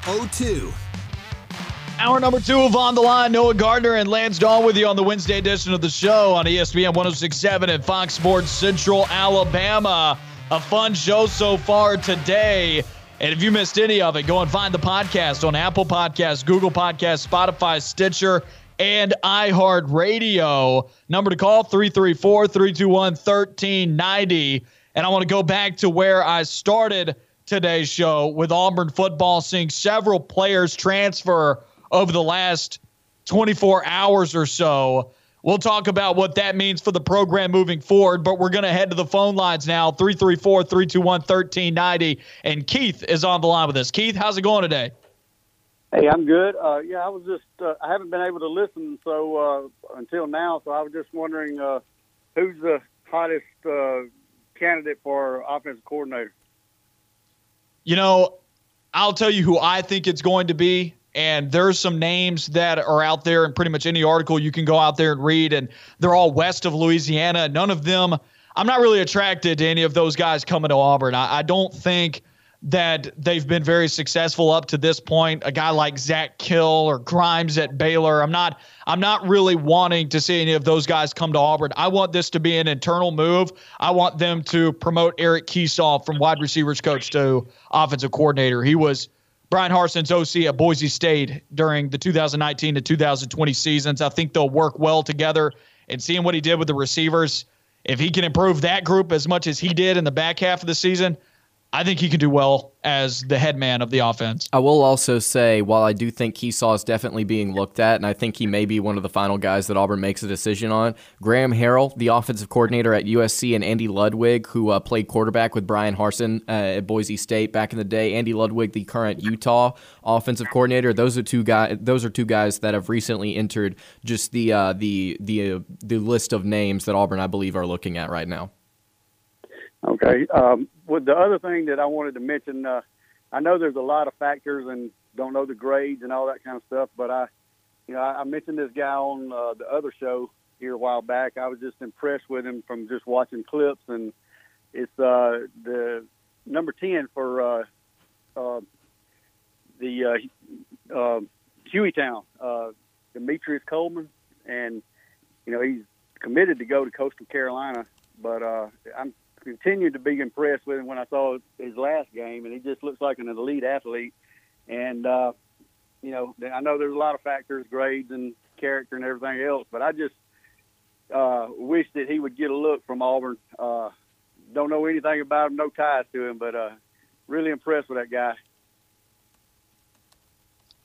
7502. Hour number two of On the Line. Noah Gardner and Lance Dawe with you on the Wednesday edition of the show on ESPN 1067 and Fox Sports Central Alabama. A fun show so far today. And if you missed any of it, go and find the podcast on Apple Podcasts, Google Podcasts, Spotify, Stitcher, and iHeartRadio. Number to call 334 321 1390. And I want to go back to where I started today's show with Auburn football seeing several players transfer over the last 24 hours or so. We'll talk about what that means for the program moving forward, but we're going to head to the phone lines now 334 321 1390. And Keith is on the line with us. Keith, how's it going today? Hey, I'm good. Uh, yeah, I was just uh, I haven't been able to listen so uh, until now, so I was just wondering uh, who's the hottest uh, candidate for offensive coordinator. You know, I'll tell you who I think it's going to be. And there's some names that are out there in pretty much any article you can go out there and read, and they're all west of Louisiana. None of them, I'm not really attracted to any of those guys coming to Auburn. I, I don't think that they've been very successful up to this point. A guy like Zach Kill or Grimes at Baylor. I'm not I'm not really wanting to see any of those guys come to Auburn. I want this to be an internal move. I want them to promote Eric Kiesau from wide receivers coach to offensive coordinator. He was Bryan Harsin's OC at Boise State during the 2019 to 2020 seasons. I think they'll work well together and seeing what he did with the receivers. If he can improve that group as much as he did in the back half of the season, I think he could do well as the head man of the offense. I will also say, while I do think Kiesau is definitely being looked at, and I think he may be one of the final guys that Auburn makes a decision on, Graham Harrell, the offensive coordinator at USC, and Andy Ludwig, who uh, played quarterback with Bryan Harsin uh, at Boise State back in the day. Andy Ludwig, the current Utah offensive coordinator. Those are two guys. Those are two guys that have recently entered just the uh, the the uh, the list of names that Auburn, I believe, are looking at right now. Okay. Um, with the other thing that I wanted to mention, uh, I know there's a lot of factors and don't know the grades and all that kind of stuff, but I, you know, I, I mentioned this guy on uh, the other show here a while back. I was just impressed with him from just watching clips, and it's uh, the number ten for uh, uh, the uh, uh, uh, Demetrius Coleman, and you know he's committed to go to Coastal Carolina, but uh, I'm continued to be impressed with him when I saw his last game, and he just looks like an elite athlete. And uh, you know, I know there's a lot of factors, grades and character and everything else, but I just uh, wish that he would get a look from Auburn. Uh, don't know anything about him, no ties to him, but uh, really impressed with that guy.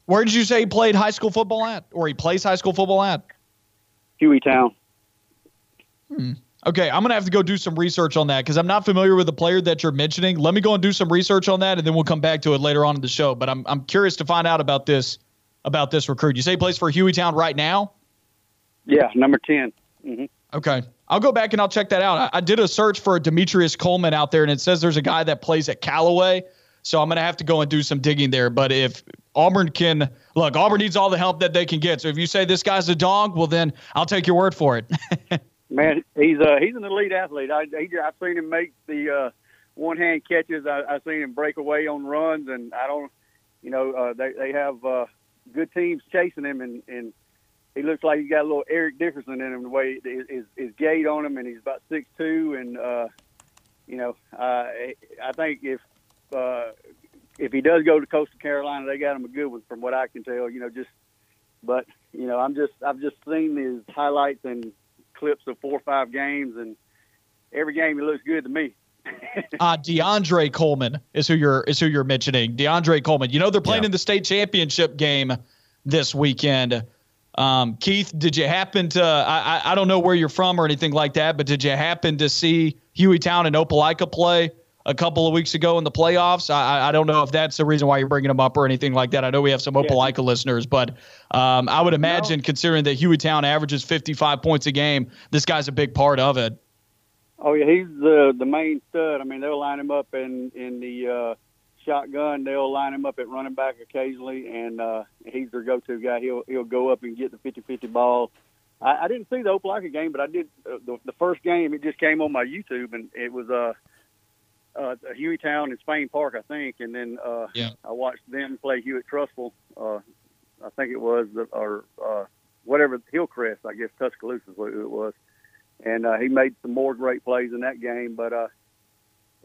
Where did you say he played high school football at, or he plays high school football at? Hueytown. Hmm. Okay, I'm gonna have to go do some research on that because I'm not familiar with the player that you're mentioning. Let me go and do some research on that, and then we'll come back to it later on in the show. But I'm I'm curious to find out about this about this recruit. You say he plays for Hueytown right now? Yeah, number 10 mm-hmm. Okay, I'll go back and I'll check that out. I, I did a search for Demetrius Coleman out there, and it says there's a guy that plays at Callaway. So I'm gonna have to go and do some digging there. But if Auburn can look, Auburn needs all the help that they can get. So if you say this guy's a dog, well then I'll take your word for it. Man, he's uh he's an elite athlete. I he, I've seen him make the uh, one hand catches. I, I've seen him break away on runs, and I don't, you know, uh, they they have uh, good teams chasing him, and and he looks like he's got a little Eric Dickerson in him. The way his his gait on him, and he's about six two, and uh, you know, uh, I think if uh, if he does go to Coastal Carolina, they got him a good one, from what I can tell. You know, just but you know, I'm just I've just seen his highlights and clips of four or five games, and every game he looks good to me. uh, DeAndre Coleman is who you're is who you're mentioning. DeAndre Coleman. You know they're playing yeah. in the state championship game this weekend. Um, Keith, did you happen to? I, I don't know where you're from or anything like that, but did you happen to see Hueytown and Opelika play a couple of weeks ago in the playoffs. I, I don't know if that's the reason why you're bringing them up or anything like that. I know we have some Opelika yeah. listeners, but um, I would imagine, no. considering that Hueytown averages 55 points a game, this guy's a big part of it. Oh yeah, he's the the main stud. I mean, they'll line him up in in the uh, shotgun. They'll line him up at running back occasionally, and uh, he's their go-to guy. He'll he'll go up and get the 50-50 ball. I, I didn't see the Opelika game, but I did uh, the, the first game. It just came on my YouTube, and it was uh uh, Hueytown and Spain Park, I think, and then uh, yeah. I watched them play Hewitt-Trussville. Uh, I think it was, or uh, whatever Hillcrest, I guess Tuscaloosa is what it was, and uh, he made some more great plays in that game. But uh,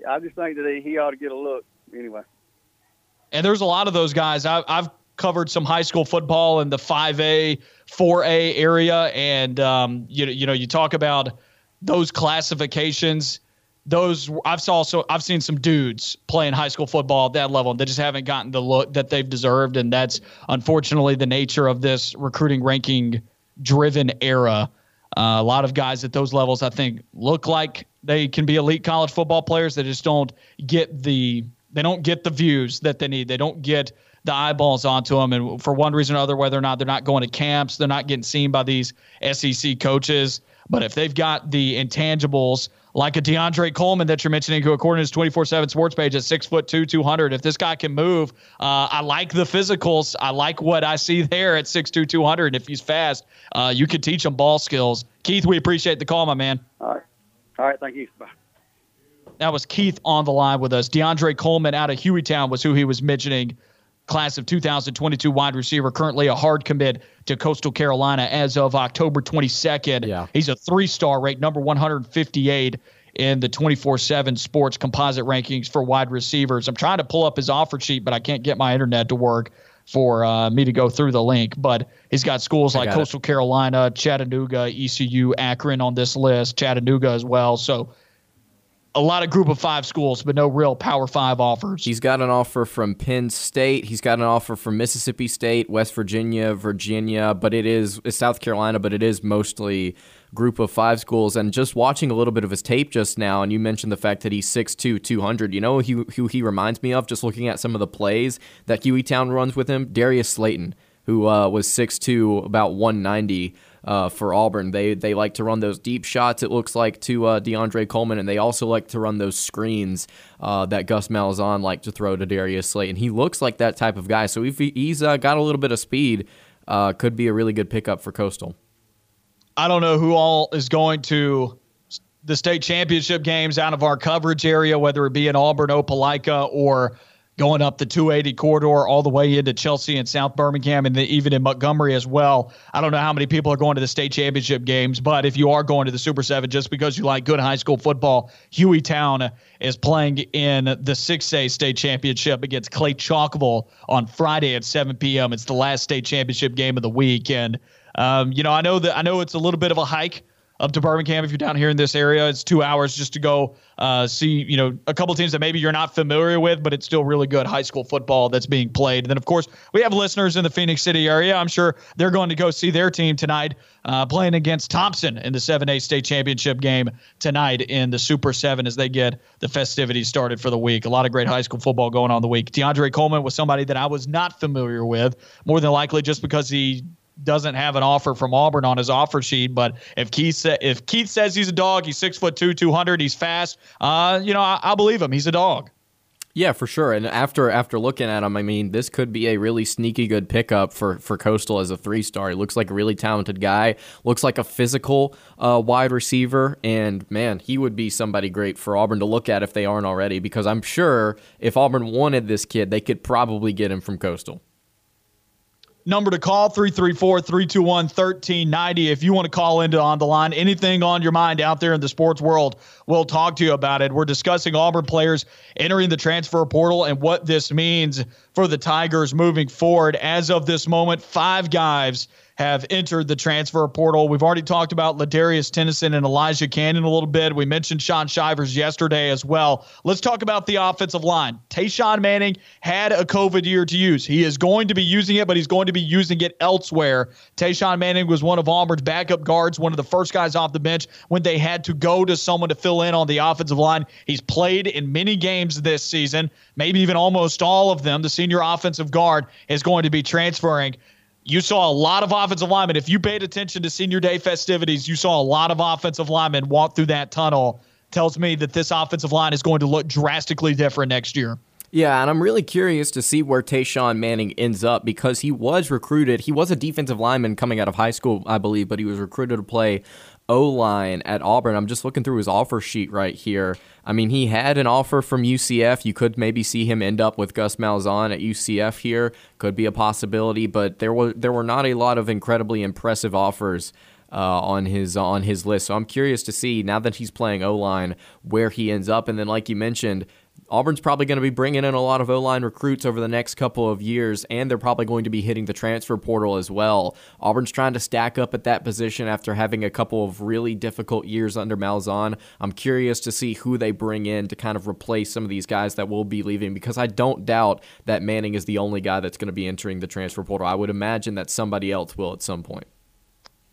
I just think that he, he ought to get a look anyway. And there's a lot of those guys. I, I've covered some high school football in the 5A, 4A area, and um, you know, you know, you talk about those classifications those I've also I've seen some dudes playing high school football at that level that just haven't gotten the look that they've deserved, and that's unfortunately the nature of this recruiting ranking driven era. Uh, a lot of guys at those levels, I think, look like they can be elite college football players. They just don't get the they don't get the views that they need. They don't get the eyeballs onto them. And for one reason or other, whether or not they're not going to camps, they're not getting seen by these SEC coaches. But if they've got the intangibles like a DeAndre Coleman that you're mentioning, who according to his 24/7 Sports page is six foot two, 200. If this guy can move, uh, I like the physicals. I like what I see there at 6'2", 200. And if he's fast, uh, you could teach him ball skills. Keith, we appreciate the call, my man. All right, all right, thank you. Bye. That was Keith on the line with us. DeAndre Coleman out of Hueytown was who he was mentioning class of 2022 wide receiver, currently a hard commit to Coastal Carolina as of October 22nd. Yeah. He's a three star rate, number 158 in the 24 7 sports composite rankings for wide receivers. I'm trying to pull up his offer sheet, but I can't get my internet to work for uh, me to go through the link. But he's got schools like Coastal it. Carolina, Chattanooga, ECU, Akron on this list, Chattanooga as well. So a lot of group of five schools, but no real power five offers. He's got an offer from Penn State. He's got an offer from Mississippi State, West Virginia, Virginia, but it is South Carolina, but it is mostly group of five schools. And just watching a little bit of his tape just now, and you mentioned the fact that he's 6'2, 200. You know who, he reminds me of? Just looking at some of the plays that Hueytown runs with him? Darius Slayton, who uh, was 6'2, about 190 uh, for Auburn. They they like to run those deep shots. It looks like to uh, DeAndre Coleman, and they also like to run those screens uh, that Gus Malzahn like to throw to Darius Slayton. He looks like that type of guy. So if he, he's uh, got a little bit of speed, uh, could be a really good pickup for Coastal. I don't know who all is going to the state championship games out of our coverage area, whether it be in Auburn, Opelika, or going up the 280 corridor all the way into Chelsea and South Birmingham and the, even in Montgomery as well. I don't know how many people are going to the state championship games, but if you are going to the Super 7 just because you like good high school football, Hueytown is playing in the 6A state championship against Clay Chalkville on Friday at 7 p.m. It's the last state championship game of the week and um, you know, I know that I know it's a little bit of a hike up to Birmingham if you're down here in this area. It's two hours just to go uh, see, you know, a couple teams that maybe you're not familiar with, but it's still really good high school football that's being played. And then, of course, we have listeners in the Phenix City area. I'm sure they're going to go see their team tonight uh, playing against Thompson in the 7A state championship game tonight in the Super 7 as they get the festivities started for the week. A lot of great high school football going on the week. DeAndre Coleman was somebody that I was not familiar with, more than likely just because he doesn't have an offer from Auburn on his offer sheet. But if Keith sa- if Keith says he's a dog, he's six foot two, two hundred, he's fast. Uh, you know, I, I believe him. He's a dog. Yeah, for sure. And after after looking at him, I mean, this could be a really sneaky good pickup for for Coastal as a three star. He looks like a really talented guy. Looks like a physical uh, wide receiver, and man, he would be somebody great for Auburn to look at if they aren't already. Because I'm sure if Auburn wanted this kid, they could probably get him from Coastal. Number to call 334 321 1390. If you want to call into on the line, anything on your mind out there in the sports world, we'll talk to you about it. We're discussing Auburn players entering the transfer portal and what this means for the Tigers moving forward. As of this moment, five guys have entered the transfer portal. We've already talked about Ladarius Tennison and Elijah Canion a little bit. We mentioned Shaun Shivers yesterday as well. Let's talk about the offensive line. Tashawn Manning had a COVID year to use. He is going to be using it, but he's going to be using it elsewhere. Tashawn Manning was one of Auburn's backup guards, one of the first guys off the bench when they had to go to someone to fill in on the offensive line. He's played in many games this season, maybe even almost all of them. The senior offensive guard is going to be transferring you saw a lot of offensive linemen. If you paid attention to senior day festivities, you saw a lot of offensive linemen walk through that tunnel. Tells me that this offensive line is going to look drastically different next year. Yeah, and I'm really curious to see where Tashawn Manning ends up because he was recruited. He was a defensive lineman coming out of high school, I believe, but he was recruited to play O line at Auburn. I'm just looking through his offer sheet right here. I mean, he had an offer from UCF. You could maybe see him end up with Gus Malzahn at UCF here. Could be a possibility, but there were there were not a lot of incredibly impressive offers. Uh, on his on his list, so I'm curious to see now that he's playing O line where he ends up, and then like you mentioned, Auburn's probably going to be bringing in a lot of O line recruits over the next couple of years, and they're probably going to be hitting the transfer portal as well. Auburn's trying to stack up at that position after having a couple of really difficult years under Malzahn. I'm curious to see who they bring in to kind of replace some of these guys that will be leaving because I don't doubt that Manning is the only guy that's going to be entering the transfer portal. I would imagine that somebody else will at some point.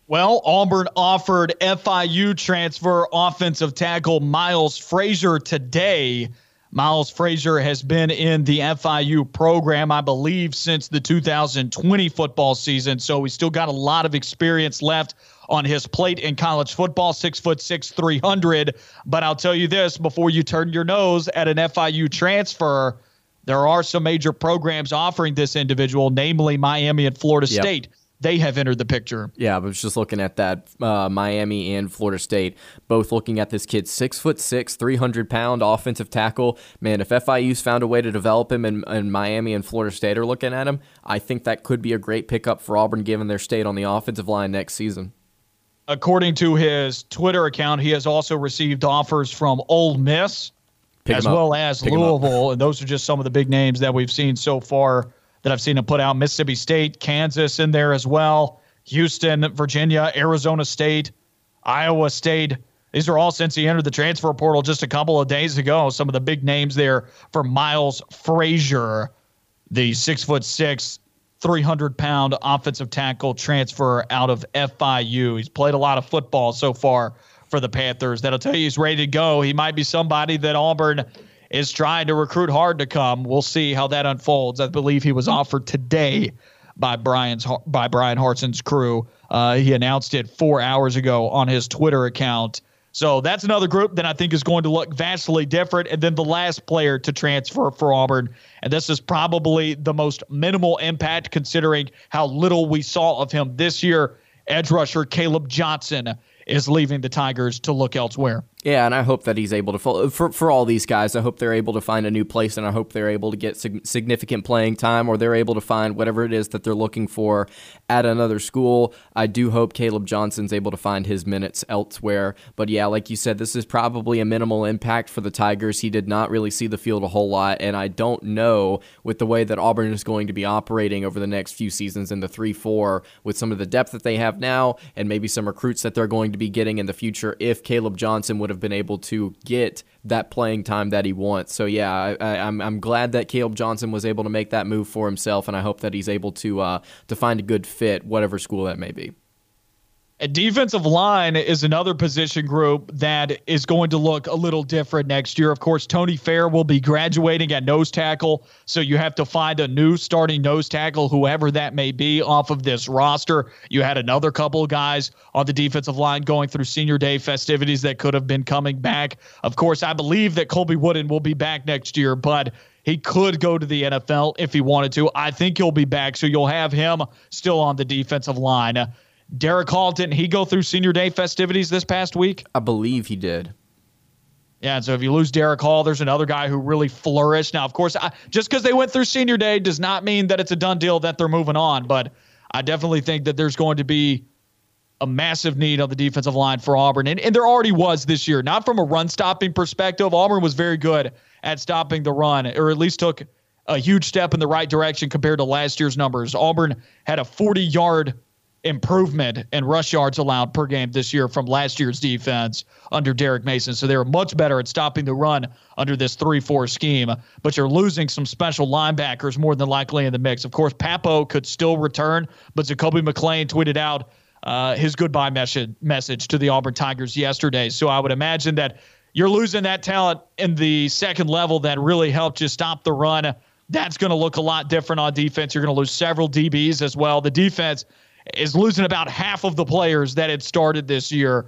Well, Auburn offered FIU transfer offensive tackle Miles Frazier today. Miles Frazier has been in the FIU program, I believe, since the 2020 football season. So he's still got a lot of experience left on his plate in college football, six foot six, 300. But I'll tell you this before you turn your nose at an FIU transfer, there are some major programs offering this individual, namely Miami and Florida yep. State they have entered the picture. Yeah, I was just looking at that. Uh, Miami and Florida State, both looking at this kid, six foot six, three hundred pound offensive tackle. Man, if FIU's found a way to develop him, and, and Miami and Florida State are looking at him, I think that could be a great pickup for Auburn, given their state on the offensive line next season. According to his Twitter account, he has also received offers from Ole Miss Pick as well as Pick Louisville, and those are just some of the big names that we've seen so far that I've seen him put out. Mississippi State, Kansas in there as well, Houston, Virginia, Arizona State, Iowa State. These are all since he entered the transfer portal just a couple of days ago. Some of the big names there for Miles Frazier, the six foot six, 300 pound offensive tackle transfer out of FIU. He's played a lot of football so far for the Panthers. That'll tell you he's ready to go. He might be somebody that Auburn is trying to recruit hard to come. We'll see how that unfolds. I believe he was offered today by Bryan's by Bryan Harsin's crew. Uh, he announced it four hours ago on his Twitter account. So that's another group that I think is going to look vastly different. And then the last player to transfer for Auburn, and this is probably the most minimal impact considering how little we saw of him this year. Edge rusher Caleb Johnson is leaving the Tigers to look elsewhere. Yeah, and I hope that he's able to for for all these guys. I hope they're able to find a new place, and I hope they're able to get sig- significant playing time, or they're able to find whatever it is that they're looking for at another school. I do hope Caleb Johnson's able to find his minutes elsewhere. But yeah, like you said, this is probably a minimal impact for the Tigers. He did not really see the field a whole lot, and I don't know with the way that Auburn is going to be operating over the next few seasons in the three four with some of the depth that they have now, and maybe some recruits that they're going to be getting in the future. If Caleb Johnson would would have been able to get that playing time that he wants. So yeah, I, am I'm, I'm glad that Caleb Johnson was able to make that move for himself, and I hope that he's able to uh, to find a good fit, whatever school that may be. A defensive line is another position group that is going to look a little different next year. Of course, Tony Fair will be graduating at nose tackle, so you have to find a new starting nose tackle, whoever that may be, off of this roster. You had another couple of guys on the defensive line going through senior day festivities that could have been coming back. Of course, I believe that Colby Wooden will be back next year, but he could go to the NFL if he wanted to. I think he'll be back, so you'll have him still on the defensive line. Derick Hall, didn't he go through senior day festivities this past week? I believe he did. Yeah, and so if you lose Derick Hall, there's another guy who really flourished. Now, of course, I, just because they went through senior day does not mean that it's a done deal that they're moving on. But I definitely think that there's going to be a massive need on the defensive line for Auburn. And, and there already was this year, not from a run stopping perspective. Auburn was very good at stopping the run, or at least took a huge step in the right direction compared to last year's numbers. Auburn had a 40 yard improvement in rush yards allowed per game this year from last year's defense under Derek Mason. So they were much better at stopping the run under this 3 4 scheme. But you're losing some special linebackers more than likely in the mix. Of course, Pappoe could still return, but Zakoby McClain tweeted out uh, his goodbye message, message to the Auburn Tigers yesterday. So I would imagine that you're losing that talent in the second level that really helped you stop the run. That's going to look a lot different on defense. You're going to lose several DBs as well. The defense is losing about half of the players that had started this year.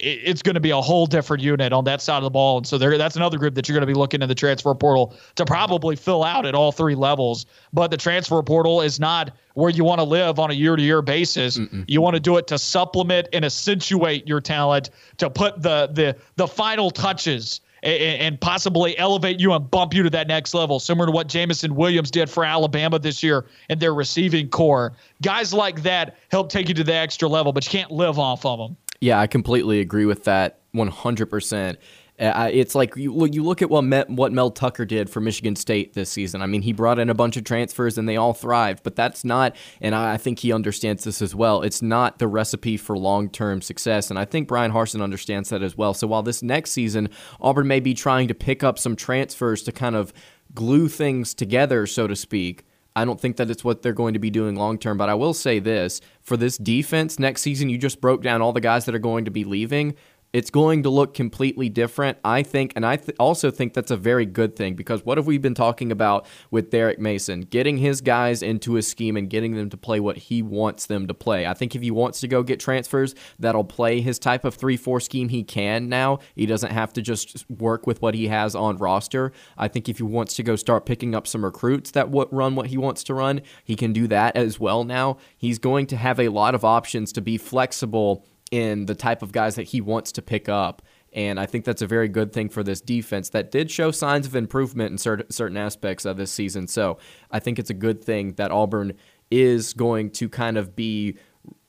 It's going to be a whole different unit on that side of the ball. And so there, that's another group that you're going to be looking in the transfer portal to probably fill out at all three levels. But the transfer portal is not where you want to live on a year to year basis. Mm-mm. You want to do it to supplement and accentuate your talent, to put the the the final touches and, possibly elevate you and bump you to that next level, similar to what Jameson Williams did for Alabama this year in their receiving corps. Guys like that help take you to the extra level, but you can't live off of them. Yeah, I completely agree with that 100%. Uh, it's like you, you look at what Met, what Mel Tucker did for Michigan State this season. I mean, he brought in a bunch of transfers and they all thrived, but that's not, and I, I think he understands this as well. It's not the recipe for long term success, and I think Bryan Harsin understands that as well. So while this next season Auburn may be trying to pick up some transfers to kind of glue things together, so to speak. I don't think that it's what they're going to be doing long term, but I will say this for this defense next season, you just broke down all the guys that are going to be leaving it's going to look completely different. I think, and I th- also think that's a very good thing because what have we been talking about with Derek Mason? Getting his guys into a scheme and getting them to play what he wants them to play. I think if he wants to go get transfers that'll play his type of 3 4 scheme, he can now. He doesn't have to just work with what he has on roster. I think if he wants to go start picking up some recruits that w- run what he wants to run, he can do that as well now. He's going to have a lot of options to be flexible in the type of guys that he wants to pick up. And I think that's a very good thing for this defense that did show signs of improvement in certain aspects of this season. So I think it's a good thing that Auburn is going to kind of be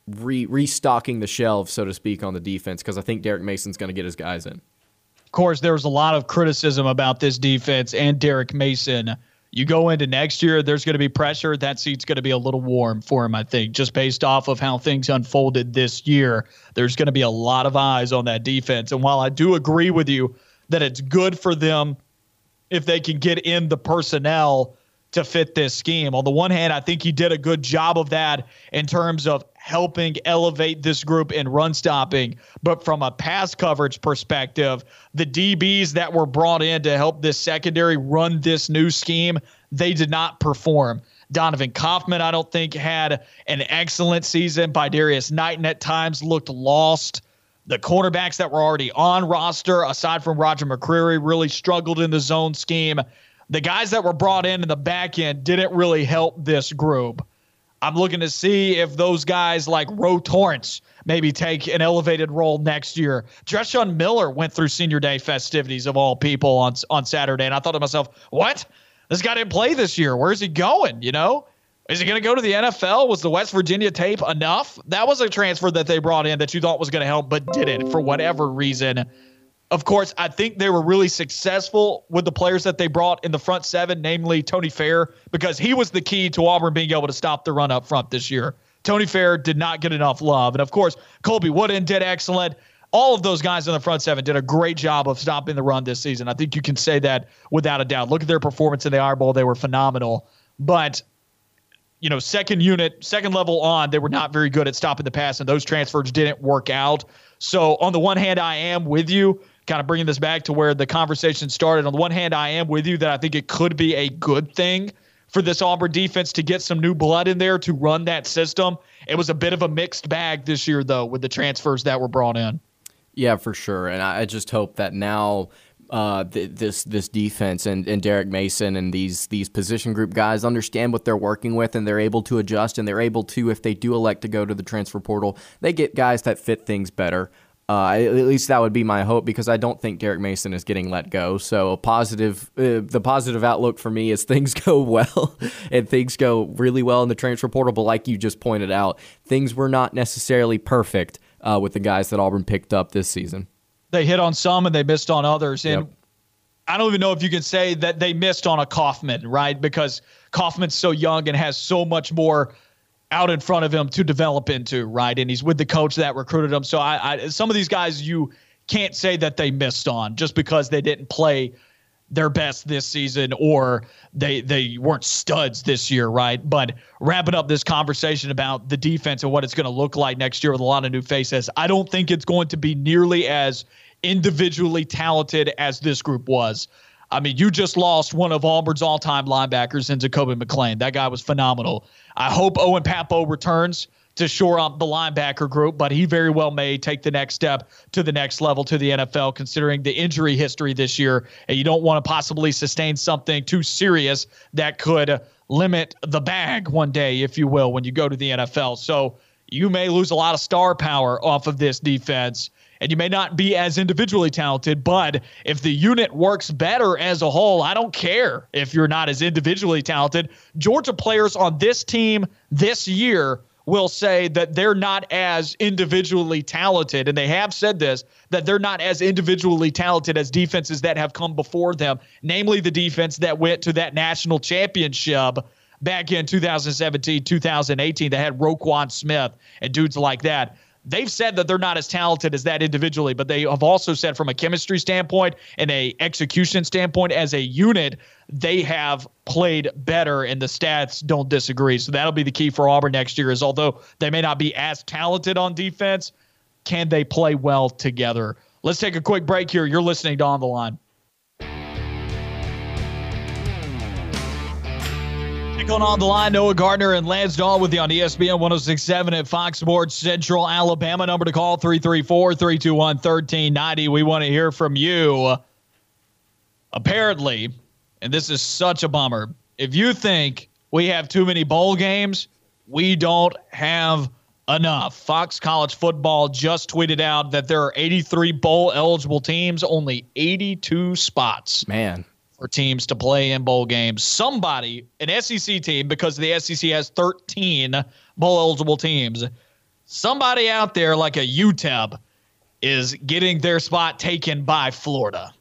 re- restocking the shelves, so to speak, on the defense because I think Derek Mason's going to get his guys in. Of course, there was a lot of criticism about this defense and Derek Mason you go into next year, there's going to be pressure. That seat's going to be a little warm for him, I think, just based off of how things unfolded this year. There's going to be a lot of eyes on that defense. And while I do agree with you that it's good for them if they can get in the personnel to fit this scheme, on the one hand, I think he did a good job of that in terms of helping elevate this group in run stopping. But from a pass coverage perspective, the DBs that were brought in to help this secondary run this new scheme, they did not perform. Donovan Kaufman, I don't think, had an excellent season. Bydarrius Knighton at times looked lost. The cornerbacks that were already on roster, aside from Roger McCreary, really struggled in the zone scheme. The guys that were brought in in the back end didn't really help this group. I'm looking to see if those guys like Ro Torrence maybe take an elevated role next year. Dreshun Miller went through senior day festivities of all people on on Saturday, and I thought to myself, what? This guy didn't play this year. Where's he going? You know? Is he going to go to the NFL? Was the West Virginia tape enough? That was a transfer that they brought in that you thought was going to help, but didn't for whatever reason. Of course, I think they were really successful with the players that they brought in the front seven, namely Tony Fair, because he was the key to Auburn being able to stop the run up front this year. Tony Fair did not get enough love. And of course, Colby Wooden did excellent. All of those guys in the front seven did a great job of stopping the run this season. I think you can say that without a doubt. Look at their performance in the Iron Bowl. They were phenomenal. But you know, second unit, second level on, they were not very good at stopping the pass, and those transfers didn't work out. So, on the one hand, I am with you kind of bringing this back to where the conversation started. On the one hand, I am with you that I think it could be a good thing for this Auburn defense to get some new blood in there to run that system. It was a bit of a mixed bag this year, though, with the transfers that were brought in. Yeah, for sure. And I just hope that now uh, th- this this defense and, and Derek Mason and these these position group guys understand what they're working with and they're able to adjust and they're able to if they do elect to go to the transfer portal, they get guys that fit things better. Uh, at least that would be my hope because I don't think Derek Mason is getting let go. So a positive, uh, the positive outlook for me is things go well and things go really well in the transfer portal. But like you just pointed out, things were not necessarily perfect uh, with the guys that Auburn picked up this season. They hit on some and they missed on others, and yep. I don't even know if you can say that they missed on a Kaufman, right? Because Kaufman's so young and has so much more out in front of him to develop into, right? And he's with the coach that recruited him. So I, I some of these guys you can't say that they missed on just because they didn't play their best this season or they they weren't studs this year, right? But wrapping up this conversation about the defense and what it's going to look like next year with a lot of new faces, I don't think it's going to be nearly as individually talented as this group was. I mean, you just lost one of Auburn's all-time linebackers in Jacoby McClain. That guy was phenomenal. I hope Owen Pappoe returns to shore up the linebacker group, but he very well may take the next step to the next level to the NFL, considering the injury history this year. And you don't want to possibly sustain something too serious that could limit the bag one day, if you will, when you go to the NFL. So you may lose a lot of star power off of this defense and you may not be as individually talented, but if the unit works better as a whole, I don't care if you're not as individually talented. Georgia players on this team this year will say that they're not as individually talented, and they have said this that they're not as individually talented as defenses that have come before them, namely the defense that went to that national championship back in 2017, 2018 that had Roquan Smith and dudes like that they've said that they're not as talented as that individually, but they have also said from a chemistry standpoint and a execution standpoint as a unit, they have played better and the stats don't disagree. So that'll be the key for Auburn next year is although they may not be as talented on defense, can they play well together Let's take a quick break here. You're listening to On the Line. Going on the line, Noah Gardner and Lance Dawe with you on ESPN 1067 at Fox Sports Central Alabama. Number to call 334 321 1390. We want to hear from you. Apparently, and this is such a bummer, if you think we have too many bowl games, we don't have enough. Fox College Football just tweeted out that there are 83 bowl eligible teams, only 82 spots. Man for teams to play in bowl games. Somebody, an SEC team, because the SEC has 13 bowl eligible teams, somebody out there like a UTEP is getting their spot taken by Florida.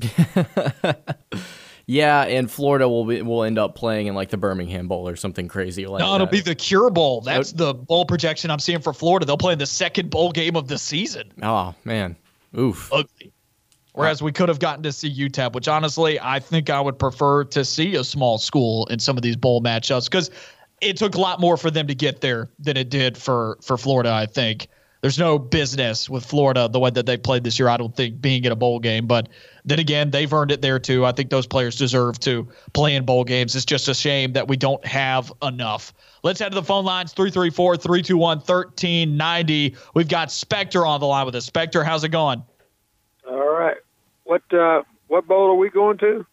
yeah, and Florida will be, will end up playing in like the Birmingham Bowl or something crazy like no, that. it'll be the Cure Bowl. That's the bowl projection I'm seeing for Florida. They'll play in the second bowl game of the season. Oh man, oof. Ugly. Whereas we could have gotten to see UTEP, which honestly, I think I would prefer to see a small school in some of these bowl matchups because it took a lot more for them to get there than it did for for Florida. I think there's no business with Florida the way that they played this year. I don't think being in a bowl game, but then again, they've earned it there too. I think those players deserve to play in bowl games. It's just a shame that we don't have enough. Let's head to the phone lines 334 321 1390. We've got Spectre on the line with us. Spectre, how's it going? All right. What uh, what bowl are we going to?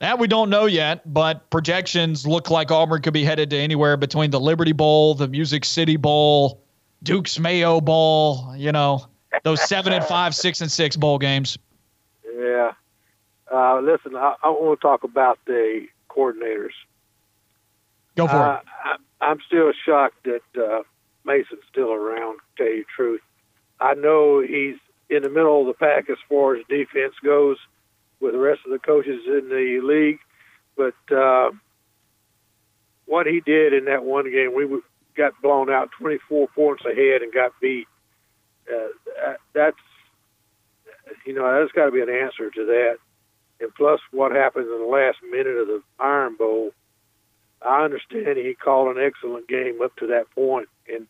That we don't know yet, but projections look like Auburn could be headed to anywhere between the Liberty Bowl, the Music City Bowl, Duke's Mayo Bowl. You know, those seven and five, six and six bowl games. Yeah. Uh, listen, I, I want to talk about the coordinators. Go for uh, it. I, I'm still shocked that uh, Mason's still around. To tell you the truth, I know he's in the middle of the pack as far as defense goes with the rest of the coaches in the league. But uh, what he did in that one game, we got blown out 24 points ahead and got beat. Uh, that's you know there's got to be an answer to that. And plus, what happened in the last minute of the Iron Bowl, I understand he called an excellent game up to that point, and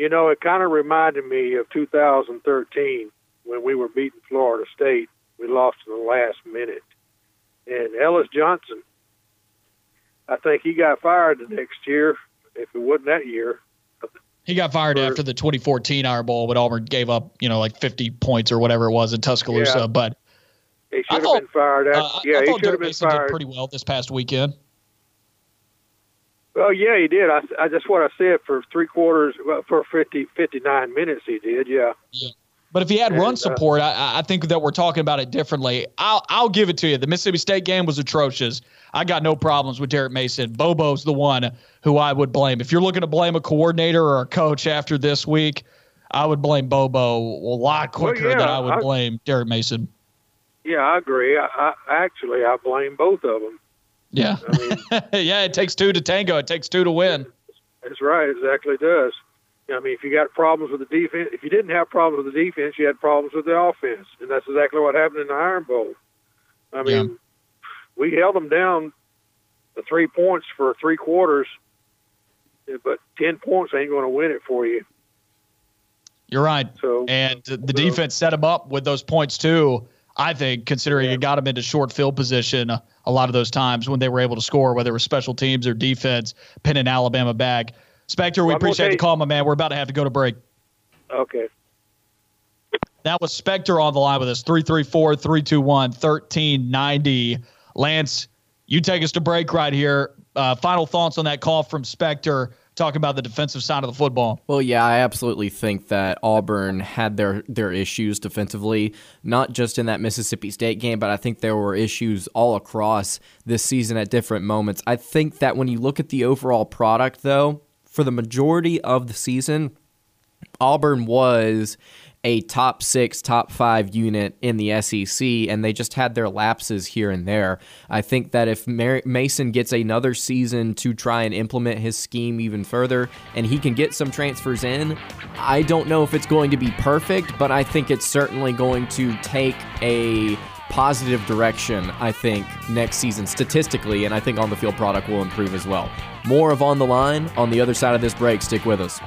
you know, it kind of reminded me of 2013 when we were beating Florida State. We lost in the last minute. And Ellis Johnson, I think he got fired the next year, if it wasn't that year. He got fired for, after the 2014 Iron Bowl, but Auburn gave up, you know, like 50 points or whatever it was in Tuscaloosa. Yeah. But he should have been fired. After, uh, yeah, I he should have been fired. did pretty well this past weekend. Well, yeah, he did. I, I just what I said for three quarters, well, for 50, 59 minutes, he did. Yeah. Yeah. But if he had and, run uh, support, uh, I, I think that we're talking about it differently. I'll I'll give it to you. The Mississippi State game was atrocious. I got no problems with Derek Mason. Bobo's the one who I would blame. If you're looking to blame a coordinator or a coach after this week, I would blame Bobo a lot quicker well, yeah, than I would I, blame Derek Mason. Yeah, I agree. I, I actually I blame both of them. Yeah. I mean, yeah, it takes two to tango. It takes two to win. That's right. Exactly does. I mean, if you got problems with the defense, if you didn't have problems with the defense, you had problems with the offense, and that's exactly what happened in the Iron Bowl. I mean, yeah. we held them down the three points for three quarters, but ten points ain't going to win it for you. You're right. So, and the so, defense set them up with those points too. I think, considering yeah. it got them into short field position a lot of those times when they were able to score, whether it was special teams or defense, pinning Alabama back. Spectre, we well, appreciate the call, my man. We're about to have to go to break. Okay. That was Spectre on the line with us, 334 321 1390. Lance, you take us to break right here. Uh, final thoughts on that call from Spectre talking about the defensive side of the football. Well, yeah, I absolutely think that Auburn had their their issues defensively, not just in that Mississippi State game, but I think there were issues all across this season at different moments. I think that when you look at the overall product though, for the majority of the season, Auburn was a top six, top five unit in the SEC, and they just had their lapses here and there. I think that if Mason gets another season to try and implement his scheme even further, and he can get some transfers in, I don't know if it's going to be perfect, but I think it's certainly going to take a positive direction, I think, next season statistically, and I think on the field product will improve as well. More of On the Line on the other side of this break. Stick with us.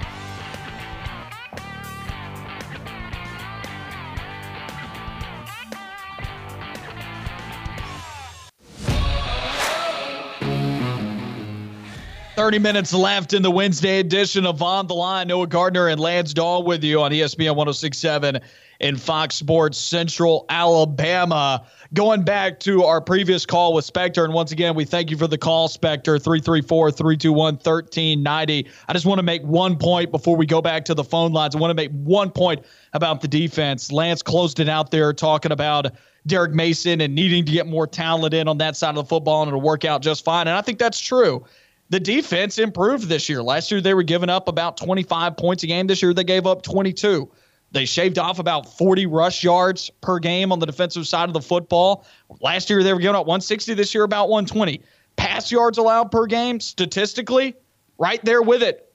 30 minutes left in the Wednesday edition of On the Line. Noah Gardner and Lance Dawe with you on ESPN 1067 in Fox Sports Central Alabama. Going back to our previous call with Spectre, and once again, we thank you for the call, Spectre, 334 321 1390. I just want to make one point before we go back to the phone lines. I want to make one point about the defense. Lance closed it out there talking about Derek Mason and needing to get more talent in on that side of the football, and it'll work out just fine. And I think that's true the defense improved this year. Last year, they were giving up about 25 points a game. This year, they gave up 22. They shaved off about 40 rush yards per game on the defensive side of the football. Last year, they were giving up 160. This year, about 120. Pass yards allowed per game, statistically, right there with it.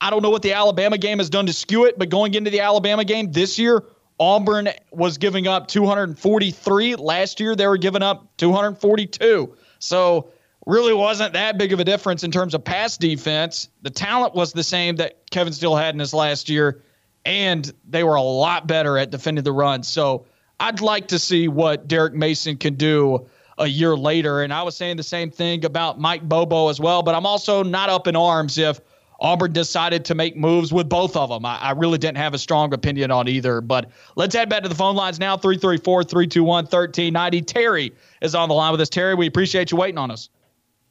I don't know what the Alabama game has done to skew it, but going into the Alabama game this year, Auburn was giving up 243. Last year, they were giving up 242. So, really wasn't that big of a difference in terms of pass defense. The talent was the same that Kevin Steele had in his last year, and they were a lot better at defending the run. So I'd like to see what Derek Mason can do a year later. And I was saying the same thing about Mike Bobo as well, but I'm also not up in arms if Auburn decided to make moves with both of them. I, I, really didn't have a strong opinion on either. But let's head back to the phone lines now 334 321 1390. Terry is on the line with us. Terry, we appreciate you waiting on us.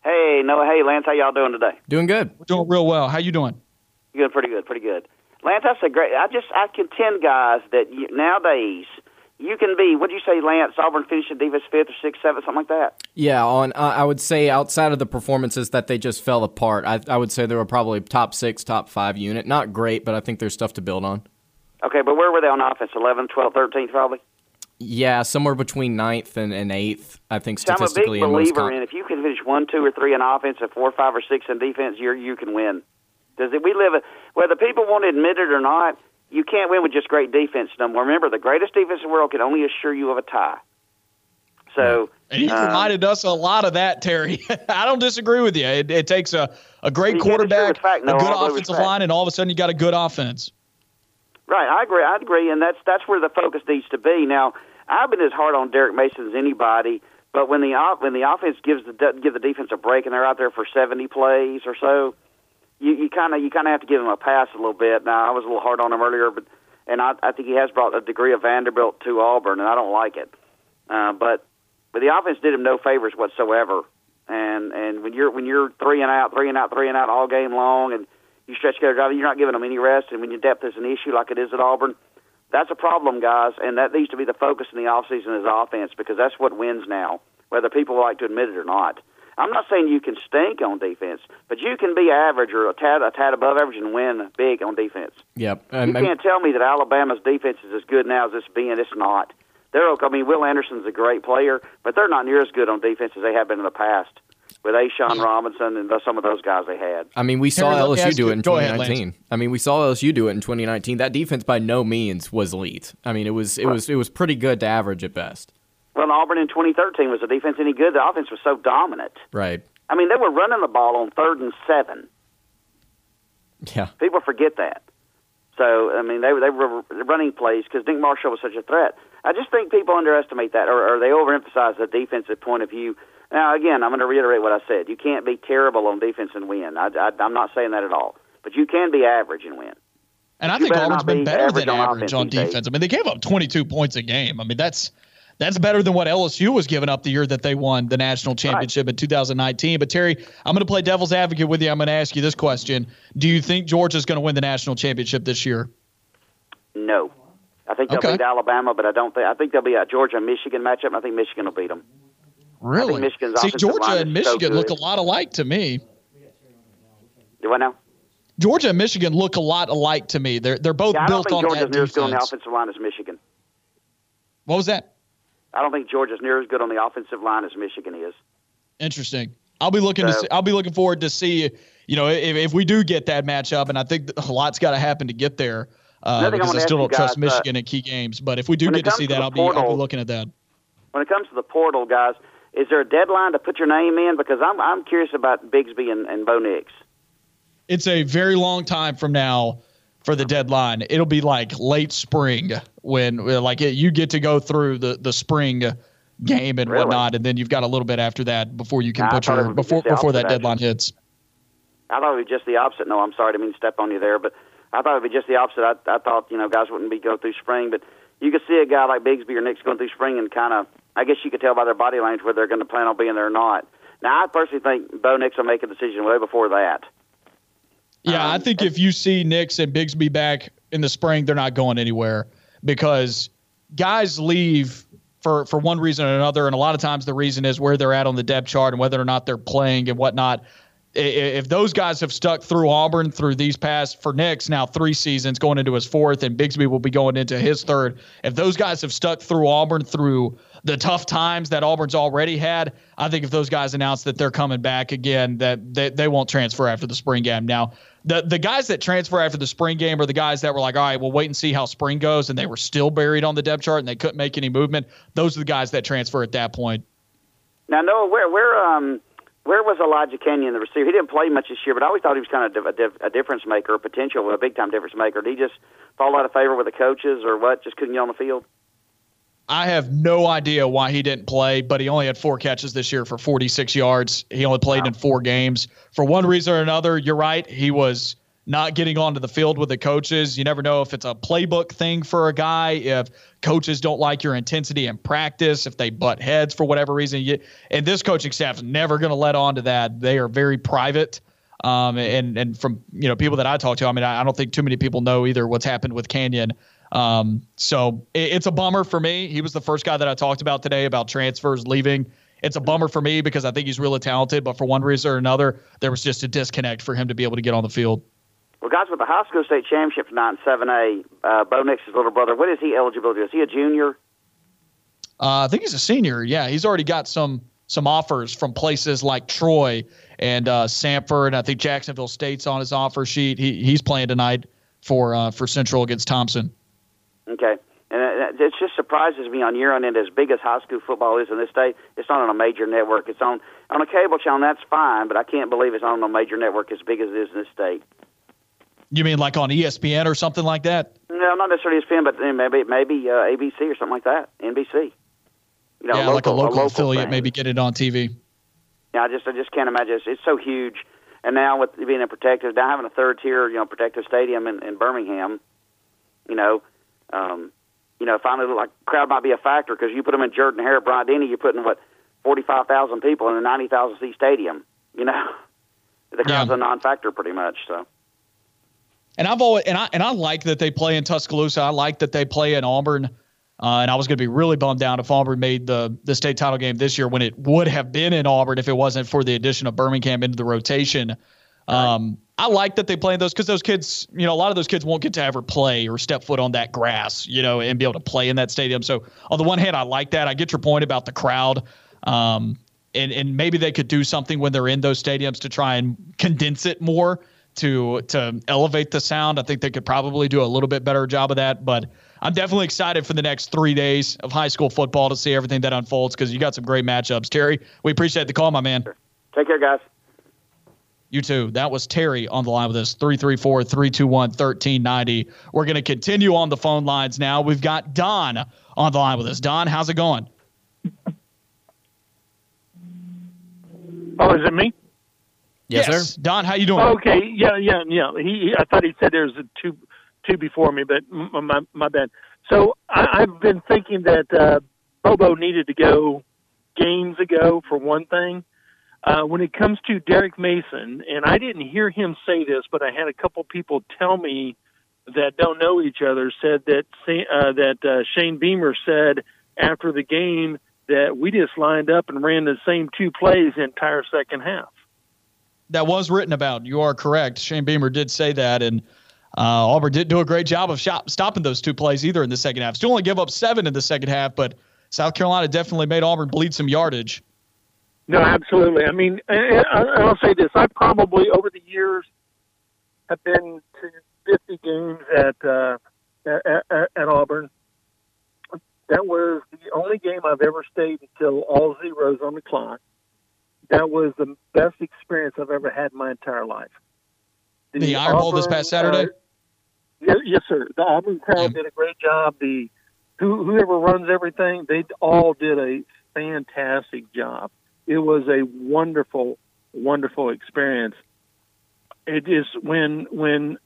Hey, Noah. Hey, Lance. How y'all doing today? Doing good. We're doing real well. How you doing? Good. Pretty good. Pretty good. Lance, that's a great. I just I contend, guys, that you, nowadays you can be. What do you say, Lance? Auburn finishing defense fifth or sixth, seventh, something like that. Yeah, on uh, I would say outside of the performances that they just fell apart, I, I would say they were probably top six, top five unit. Not great, but I think there's stuff to build on. Okay, but where were they on offense? 11th, 12th, 13th, probably. Yeah, somewhere between ninth and, and eighth. I think statistically. So I'm a big believer in, in if you can finish one, two, or three in offense, and four, five, or six in defense, you you can win. Does it? We live a, whether people want to admit it or not. You can't win with just great defense no more. Remember, the greatest defense in the world can only assure you of a tie. So and you um, reminded us a lot of that, Terry. I don't disagree with you. It, it takes a, a great quarterback, fact, no, a good offensive line, and all of a sudden you got a good offense. Right, I agree. I agree, and that's that's where the focus needs to be. Now, I've been as hard on Derek Mason as anybody, but when the when the offense gives the give the defense a break and they're out there for 70 plays or so, you you kind of you kind of have to give him a pass a little bit. Now I was a little hard on him earlier, but and I, I think he has brought a degree of Vanderbilt to Auburn, and I don't like it. Uh, but but the offense did him no favors whatsoever. And and when you're when you're three and out, three and out, three and out all game long, and you stretch together drive, you're not giving them any rest. And when your depth is an issue like it is at Auburn, that's a problem, guys, and that needs to be the focus in the offseason is offense because that's what wins now, whether people like to admit it or not. I'm not saying you can stink on defense, but you can be average or a tad, a tad above average and win big on defense. Yep. Um, you can't tell me that Alabama's defense is as good now as it's been. It's not. They're. I mean, Will Anderson's a great player, but they're not near as good on defense as they have been in the past with A'Shawn Robinson and some of those guys they had. I mean, we saw Harry, LSU do it in 2019. Ahead, I mean, we saw LSU do it in 2019. That defense by no means was elite. I mean, it was it right. was it was pretty good to average at best. Well, Auburn in 2013 was the defense any good? The offense was so dominant. Right. I mean, they were running the ball on third and seven. Yeah. People forget that. So I mean, they they were running plays because Nick Marshall was such a threat. I just think people underestimate that, or, or they overemphasize the defensive point of view now, again, I'm going to reiterate what I said. You can't be terrible on defense and win. I, I, I'm not saying that at all. But you can be average and win. And I think Auburn's been be better than average on defense. I mean, they gave up 22 points a game. I mean, that's that's better than what LSU was giving up the year that they won the national championship right. in 2019. But Terry, I'm going to play devil's advocate with you. I'm going to ask you this question: Do you think Georgia's going to win the national championship this year? No, I think they'll okay. beat Alabama, but I don't think I think there'll be a Georgia Michigan matchup. And I think Michigan will beat them. Really? Michigan's See, Georgia and Michigan so look a lot alike to me. Do I know? Georgia and Michigan look a lot alike to me. They're they're both yeah, built on Georgia's that near as good on the offensive line as Michigan. What was that? I don't think Georgia's near as good on the offensive line as Michigan is. Interesting. I'll be looking so, to see, I'll be looking forward to see you know if, if we do get that matchup, and I think a lot's got to happen to get there uh, because I still don't trust Michigan uh, in key games. But if we do get to see that, I'll portal, be I'll be looking at that. When it comes to the portal, guys, is there a deadline to put your name in? Because I'm I'm curious about Bigsby and, and Bo Nix. It's a very long time from now for the deadline. It'll be like late spring when like it, you get to go through the the spring game and really? whatnot, and then you've got a little bit after that before you can put your before before that deddline hits. I thought it would be just the opposite. No, I'm sorry, I didn't mean to step on you there, but I thought it would be just the opposite. I, I thought you know guys wouldn't be going through spring, but you could see a guy like Bigsby or Nix going through spring and kind of, I guess you could tell by their body language whether they're going to plan on being there or not. Now, I personally think Bo Nix will make a decision way before that. Yeah, um, I think if you see Nix and Bigsby back in the spring, they're not going anywhere because guys leave for for one reason or another, and a lot of times the reason is where they're at on the depth chart and whether or not they're playing and whatnot. If those guys have stuck through Auburn through these past for Nix now three seasons going into his fourth, and Bigsby will be going into his third. If those guys have stuck through Auburn through the tough times that Auburn's already had, I think if those guys announce that they're coming back again, that they, they won't transfer after the spring game. Now, the the guys that transfer after the spring game are the guys that were like, all right, we'll wait and see how spring goes, and they were still buried on the depth chart and they couldn't make any movement. Those are the guys that transfer at that point. Now, Noah, where where um where was Elijah Canion, the receiver? He didn't play much this year, but I always thought he was kind of a, a difference maker, a potential, a big time difference maker. Did he just fall out of favor with the coaches, or what? Just couldn't get on the field? I have no idea why he didn't play, but he only had four catches this year for 46 yards. He only played wow. in four games. For one reason or another, you're right. He was not getting onto the field with the coaches. You never know if it's a playbook thing for a guy, if coaches don't like your intensity in practice, if they butt heads for whatever reason. You, and this coaching staff is never going to let on to that. They are very private. Um, and and from you know people that I talk to, I mean, I, I don't think too many people know either what's happened with Canion. Um, so it, it's a bummer for me. He was the first guy that I talked about today about transfers leaving. It's a bummer for me because I think he's really talented, but for one reason or another, there was just a disconnect for him to be able to get on the field. Well, guys, with the high school state championship tonight in seven A, uh, Bo Nix's little brother, what is he eligible to? Is he a junior? Uh, I think he's a senior. Yeah, he's already got some some offers from places like Troy and uh, Samford. I think Jacksonville State's on his offer sheet. He he's playing tonight for uh, for Central against Thompson. Okay. And it just surprises me on year on end as big as high school football is in this state. It's not on a major network. It's on on a cable channel. That's fine, but I can't believe it's on a major network as big as it is in this state. You mean like on ESPN or something like that? No, not necessarily ESPN, but maybe maybe uh, ABC or something like that. NBC. You know, yeah, local, like a local, a local affiliate, thing. maybe get it on TV. Yeah, I just I just can't imagine. It's, it's so huge, and now with being a protective, now having a third tier, you know, protective stadium in, in Birmingham, you know, um, you know, finally like crowd might be a factor because you put them in Jordan Hare, Bryant Denny, you're putting what forty five thousand people in a ninety thousand seat stadium. You know, the crowd's yeah. a non-factor pretty much. So. And I've always and I and I like that they play in Tuscaloosa. I like that they play in Auburn. Uh, and I was going to be really bummed out if Auburn made the the state title game this year when it would have been in Auburn if it wasn't for the addition of Birmingham into the rotation. Um, I like that they play those because those kids, you know, a lot of those kids won't get to ever play or step foot on that grass, you know, and be able to play in that stadium. So on the one hand, I like that. I get your point about the crowd. Um, and, and maybe they could do something when they're in those stadiums to try and condense it more to to elevate the sound. I think they could probably do a little bit better job of that. But I'm definitely excited for the next three days of high school football to see everything that unfolds because you got some great matchups. Terry, we appreciate the call, my man. Take care, guys. You too. That was Terry on the line with us, 334 321 1390. We're going to continue on the phone lines now. We've got Don on the line with us. Don, how's it going? Oh, is it me? Yes, yes. sir. Don, how you doing? Okay, yeah, yeah, yeah. He, I thought he said there was a two, two before me, but my my bad. So I, I've been thinking that uh, Bobo needed to go games ago for one thing, uh, when it comes to Derek Mason, and I didn't hear him say this, but I had a couple people tell me that don't know each other said that uh, that uh, Shane Beamer said after the game that we just lined up and ran the same two plays the entire second half. That was written about. You are correct. Shane Beamer did say that, and uh, Auburn did do a great job of shop, stopping those two plays either in the second half. Still only give up seven in the second half, but South Carolina definitely made Auburn bleed some yardage. No, absolutely. I mean, and I'll say this: I probably over the years have been to 50 games at uh, at, at, at Auburn. That was the only game I've ever stayed until all zeros on the clock. That was the best experience I've ever had in my entire life. The, the Iron Bowl this past Saturday. Uh, yes, yes, sir. The Auburn crowd did a great job. The who, whoever runs everything, they all did a fantastic job it was a wonderful, wonderful experience. it is when when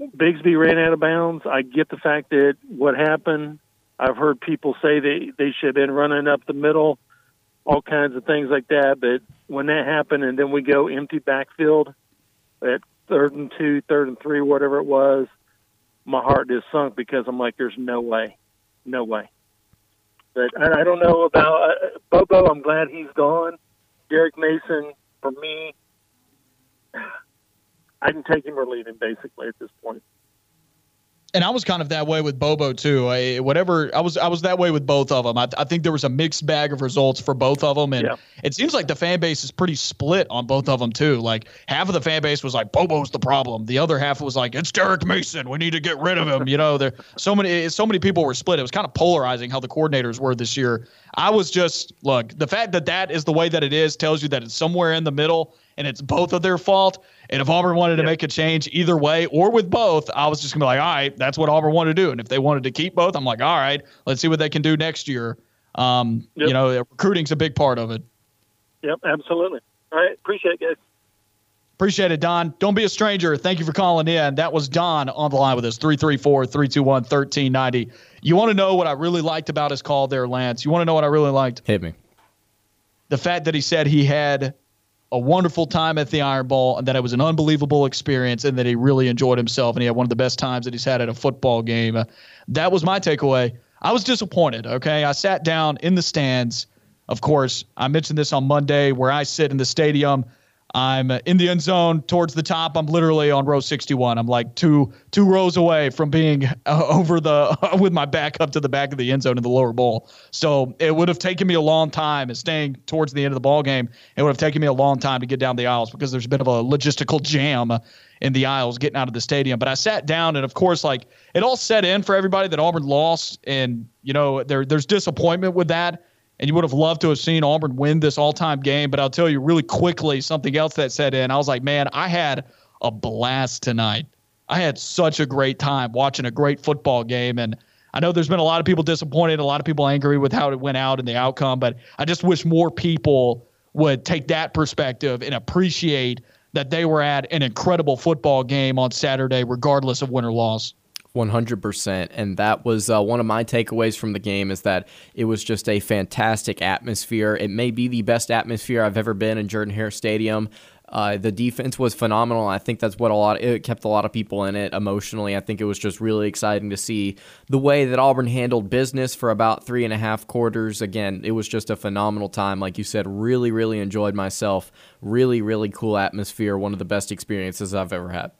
Bigsby ran out of bounds. I get the fact that what happened. I've heard people say they they should have been running up the middle, all kinds of things like that. But when that happened, and then we go empty backfield at third and two, third and three, whatever it was, my heart just sunk because I'm like, there's no way, no way. But I, I don't know about uh, Bobo. I'm glad he's gone. Derek Mason, for me, I can take him or leave him basically at this point and I was kind of that way with Bobo too. I, whatever I was, I was that way with both of them. I, I think there was a mixed bag of results for both of them, and yeah. it seems like the fan base is pretty split on both of them too. Like half of the fan base was like Bobo's the problem, the other half was like it's Derek Mason, we need to get rid of him. You know, there so many, eh, so many people were split. It was kind of polarizing how the coordinators were this year. I was just look the fact that that is the way that it is tells you that it's somewhere in the middle and it's both of their fault. And if Auburn wanted to make a change either way or with both, I was just gonna be like, all right, that's what Auburn wanted to do. And if they wanted to keep both, I'm like, all right, let's see what they can do next year. Um, yep. You know, recruiting's a big part of it. Yep, absolutely. All right, appreciate it, guys. Appreciate it, Don. Don't be a stranger. Thank you for calling in. That was Don on the line with us, 334 321 1390. You want to know what I really liked about his call there, Lance? You want to know what I really liked? Hit me. The fact that he said he had a wonderful time at the Iron Bowl and that it was an unbelievable experience and that he really enjoyed himself and he had one of the best times that he's had at a football game. Uh, that was my takeaway. I was disappointed, okay? I sat down in the stands. Of course, I mentioned this on Monday where I sit in the stadium I'm in the end zone towards the top. I'm literally on row 61. I'm like two two rows away from being uh, over the with my back up to the back of the end zone in the lower bowl. So it would have taken me a long time, and staying towards the end of the ball game, it would have taken me a long time to get down the aisles because there's a bit of a logistical jam in the aisles getting out of the stadium. But I sat down, and of course, like it all set in for everybody that Auburn lost, and you know there there's disappointment with that and you would have loved to have seen Auburn win this all time game. But I'll tell you really quickly something else that set in. I was like, man, I had a blast tonight. I had such a great time watching a great football game. And I know there's been a lot of people disappointed, a lot of people angry with how it went out and the outcome, but I just wish more people would take that perspective and appreciate that they were at an incredible football game on Saturday, regardless of win or loss. 100%. And that was uh, one of my takeaways from the game is that it was just a fantastic atmosphere. It may be the best atmosphere I've ever been in Jordan Hare Stadium. Uh, the defense was phenomenal. I think that's what a lot it kept a lot of people in it emotionally. I think it was just really exciting to see the way that Auburn handled business for about three and a half quarters. Again, it was just a phenomenal time. Like you said, really, really enjoyed myself. Really, really cool atmosphere. One of the best experiences I've ever had.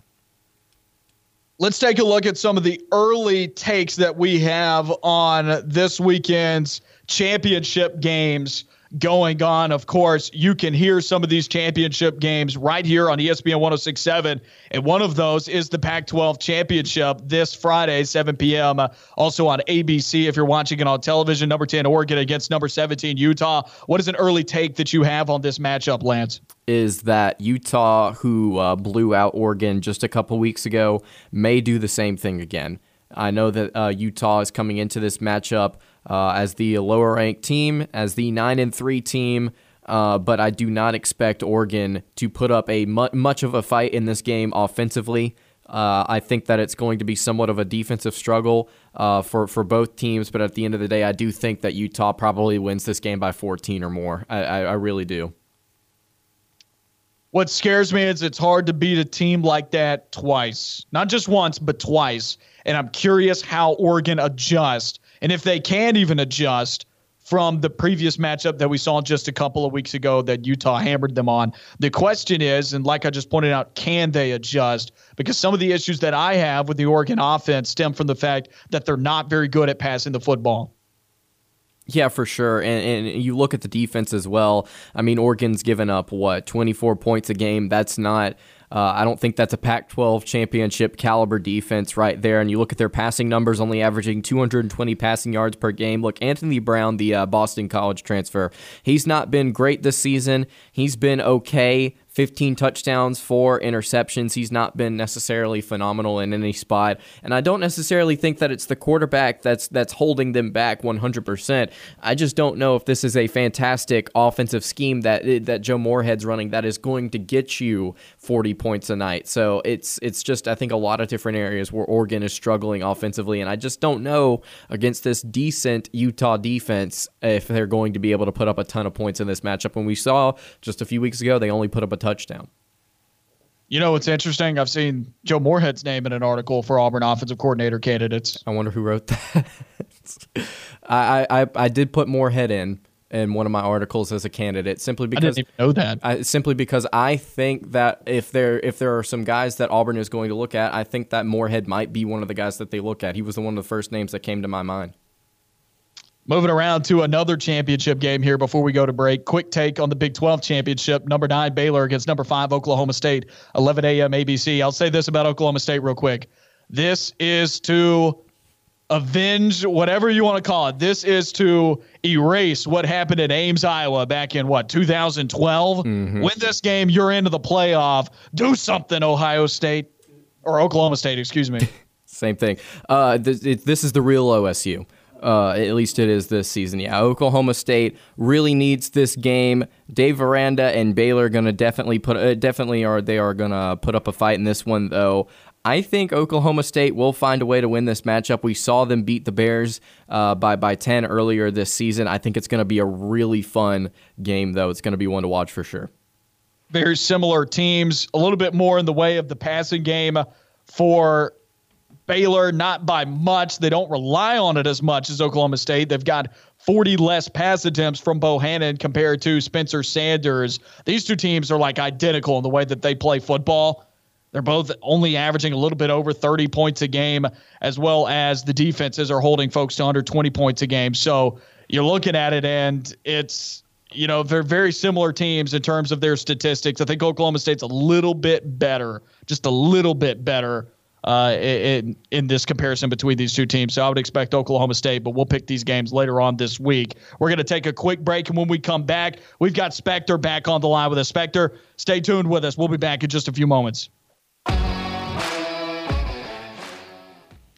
Let's take a look at some of the early takes that we have on this weekend's championship games going on. Of course, you can hear some of these championship games right here on ESPN 1067. And one of those is the Pac 12 championship this Friday, 7 p.m. Uh, also on ABC if you're watching it on television. Number 10, Oregon against number 17, Utah. What is an early take that you have on this matchup, Lance? Is that Utah, who uh, blew out Oregon just a couple weeks ago, may do the same thing again. I know that uh, Utah is coming into this matchup uh, as the lower ranked team, as the nine and three team. Uh, but I do not expect Oregon to put up a mu- much of a fight in this game offensively. Uh, I think that it's going to be somewhat of a defensive struggle uh, for for both teams. But at the end of the day, I do think that Utah probably wins this game by 14 or more. I, I, I really do. What scares me is it's hard to beat a team like that twice, not just once, but twice. And I'm curious how Oregon adjusts and if they can't even adjust from the previous matchup that we saw just a couple of weeks ago that Utah hammered them on. The question is, and like I just pointed out, can they adjust? Because some of the issues that I have with the Oregon offense stem from the fact that they're not very good at passing the football. Yeah, for sure. And, and you look at the defense as well. I mean, Oregon's given up, what, 24 points a game? That's not Uh, I don't think that's a Pac 12 championship caliber defense right there. And you look at their passing numbers, only averaging 220 passing yards per game. Look, Anthony Brown, the uh, Boston College transfer, he's not been great this season. He's been okay. 15 touchdowns, four interceptions. He's not been necessarily phenomenal in any spot, and I don't necessarily think that it's the quarterback that's that's holding them back 100%. I just don't know if this is a fantastic offensive scheme that that Joe Moorhead's running that is going to get you 40 points a night. So it's it's just I think a lot of different areas where Oregon is struggling offensively, and I just don't know against this decent Utah defense if they're going to be able to put up a ton of points in this matchup. When we saw just a few weeks ago, they only put up a touchdown. You know what's interesting? I've seen Joe Moorhead's name in an article for Auburn offensive coordinator candidates. I wonder who wrote that. I, I I did put Moorhead in in one of my articles as a candidate simply because I didn't even know that. I, simply because I think that if there if there are some guys that Auburn is going to look at, I think that Moorhead might be one of the guys that they look at. He was the one of the first names that came to my mind. Moving around to another championship game here before we go to break. Quick take on the Big 12 championship. Number nine, Baylor against number five, Oklahoma State, 11 a.m. ABC. I'll say this about Oklahoma State real quick. This is to avenge whatever you want to call it. This is to erase what happened at Ames, Iowa back in what, 2012? Mm-hmm. Win this game, you're into the playoff. Do something, Ohio State or Oklahoma State, excuse me. Same thing. Uh, this, it, this is the real OSU. Uh, at least it is this season. Yeah, Oklahoma State really needs this game. Dave Aranda and Baylor are gonna definitely put uh, definitely are they are gonna put up a fight in this one though. I think Oklahoma State will find a way to win this matchup. We saw them beat the Bears uh, by by ten earlier this season. I think it's going to be a really fun game though. It's going to be one to watch for sure. Very similar teams, a little bit more in the way of the passing game for Baylor, not by much. They don't rely on it as much as Oklahoma State. They've got 40 less pass attempts from Bohanon compared to Spencer Sanders. These two teams are like identical in the way that they play football. They're both only averaging a little bit over 30 points a game, as well as the defenses are holding folks to under 20 points a game. So you're looking at it, and it's you know they're very similar teams in terms of their statistics. I think Oklahoma State's a little bit better, just a little bit better uh, in in this comparison between these two teams. So I would expect Oklahoma State, but we'll pick these games later on this week. We're going to take a quick break, and when we come back, we've got Spectre back on the line with us. Spectre, stay tuned with us. We'll be back in just a few moments.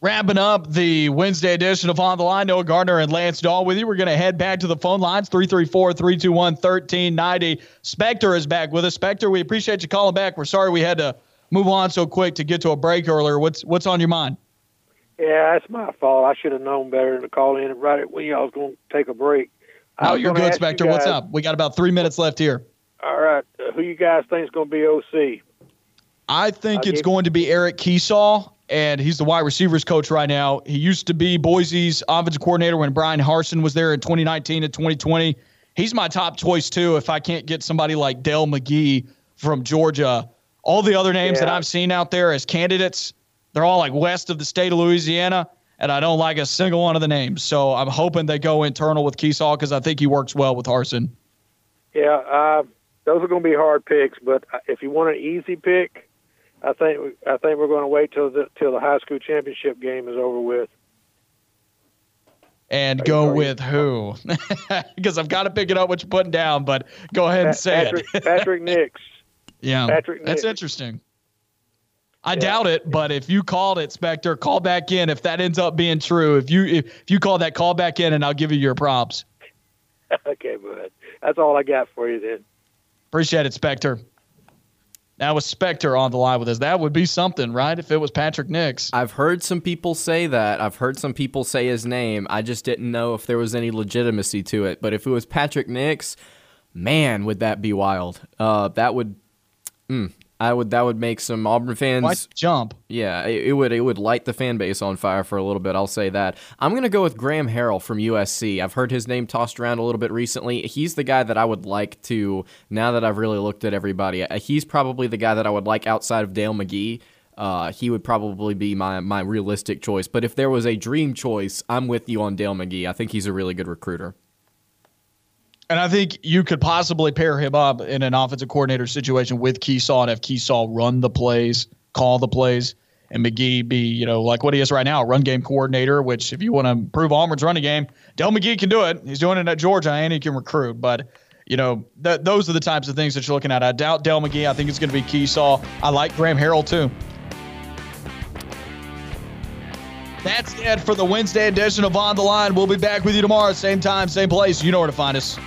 Wrapping up the Wednesday edition of On the Line, Noah Gardner and Lance Dawe with you. We're going to head back to the phone lines 334 321 1390. Spectre is back with us. Spectre, we appreciate you calling back. We're sorry we had to move on so quick to get to a break earlier. What's what's on your mind? Yeah, that's my fault. I should have known better to call in right when y'all was going to take a break. No, you're good, Spectre. You what's up? We got about three minutes left here. All right. Uh, who you guys think is going to be OC? I think I'll it's going to be Eric Kiesau and he's the wide receivers coach right now. He used to be Boise's offensive coordinator when Bryan Harsin was there in 2019 and 2020. He's my top choice too. If I can't get somebody like Dell McGee from Georgia, all the other names yeah. that I've seen out there as candidates, they're all like west of the state of Louisiana, and I don't like a single one of the names. So I'm hoping they go internal with Kiesau because I think he works well with Harsin. Yeah, uh, those are going to be hard picks, but if you want an easy pick, I think I think we're going to wait till the till the high school championship game is over with. And go with who? because I've got to pick it up what you're putting down, but go ahead and say Patrick, it. Patrick Nix. Yeah, Patrick. That's Nix. interesting. I yeah. doubt it, but if you called it, Spectre, call back in. If that ends up being true, if you if, if you call that, call back in, and I'll give you your props. okay, bud. That's all I got for you then. Appreciate it, Spectre. Now with Spectre on the line with us, that would be something, right? If it was Patrick Nix. I've heard some people say that. I've heard some people say his name. I just didn't know if there was any legitimacy to it. But if it was Patrick Nix, man, would that be wild? Uh, that would. Mm, I would that would make some Auburn fans Quite jump. Yeah, it, it, would it would light the fan base on fire for a little bit. I'll say that. I'm gonna go with Graham Harrell from USC. I've heard his name tossed around a little bit recently. He's the guy that I would like to. Now that I've really looked at everybody, uh, he's probably the guy that I would like outside of Dell McGee. Uh, he would probably be my my realistic choice. But if there was a dream choice, I'm with you on Dell McGee. I think he's a really good recruiter. And I think you could possibly pair him up in an offensive coordinator situation with Kiesau and have Kiesau run the plays, call the plays, and McGee be, you know, like what he is right now, run game coordinator, which if you want to improve Auburn's running game, Dell McGee can do it. He's doing it at Georgia and he can recruit. But, you know, th- those are the types of things that you're looking at. I doubt Dell McGee. I think it's going to be Kiesau. I like Graham Harrell too. That's it for the Wednesday edition of On the Line. We'll be back with you tomorrow, same time, same place. You know where to find us.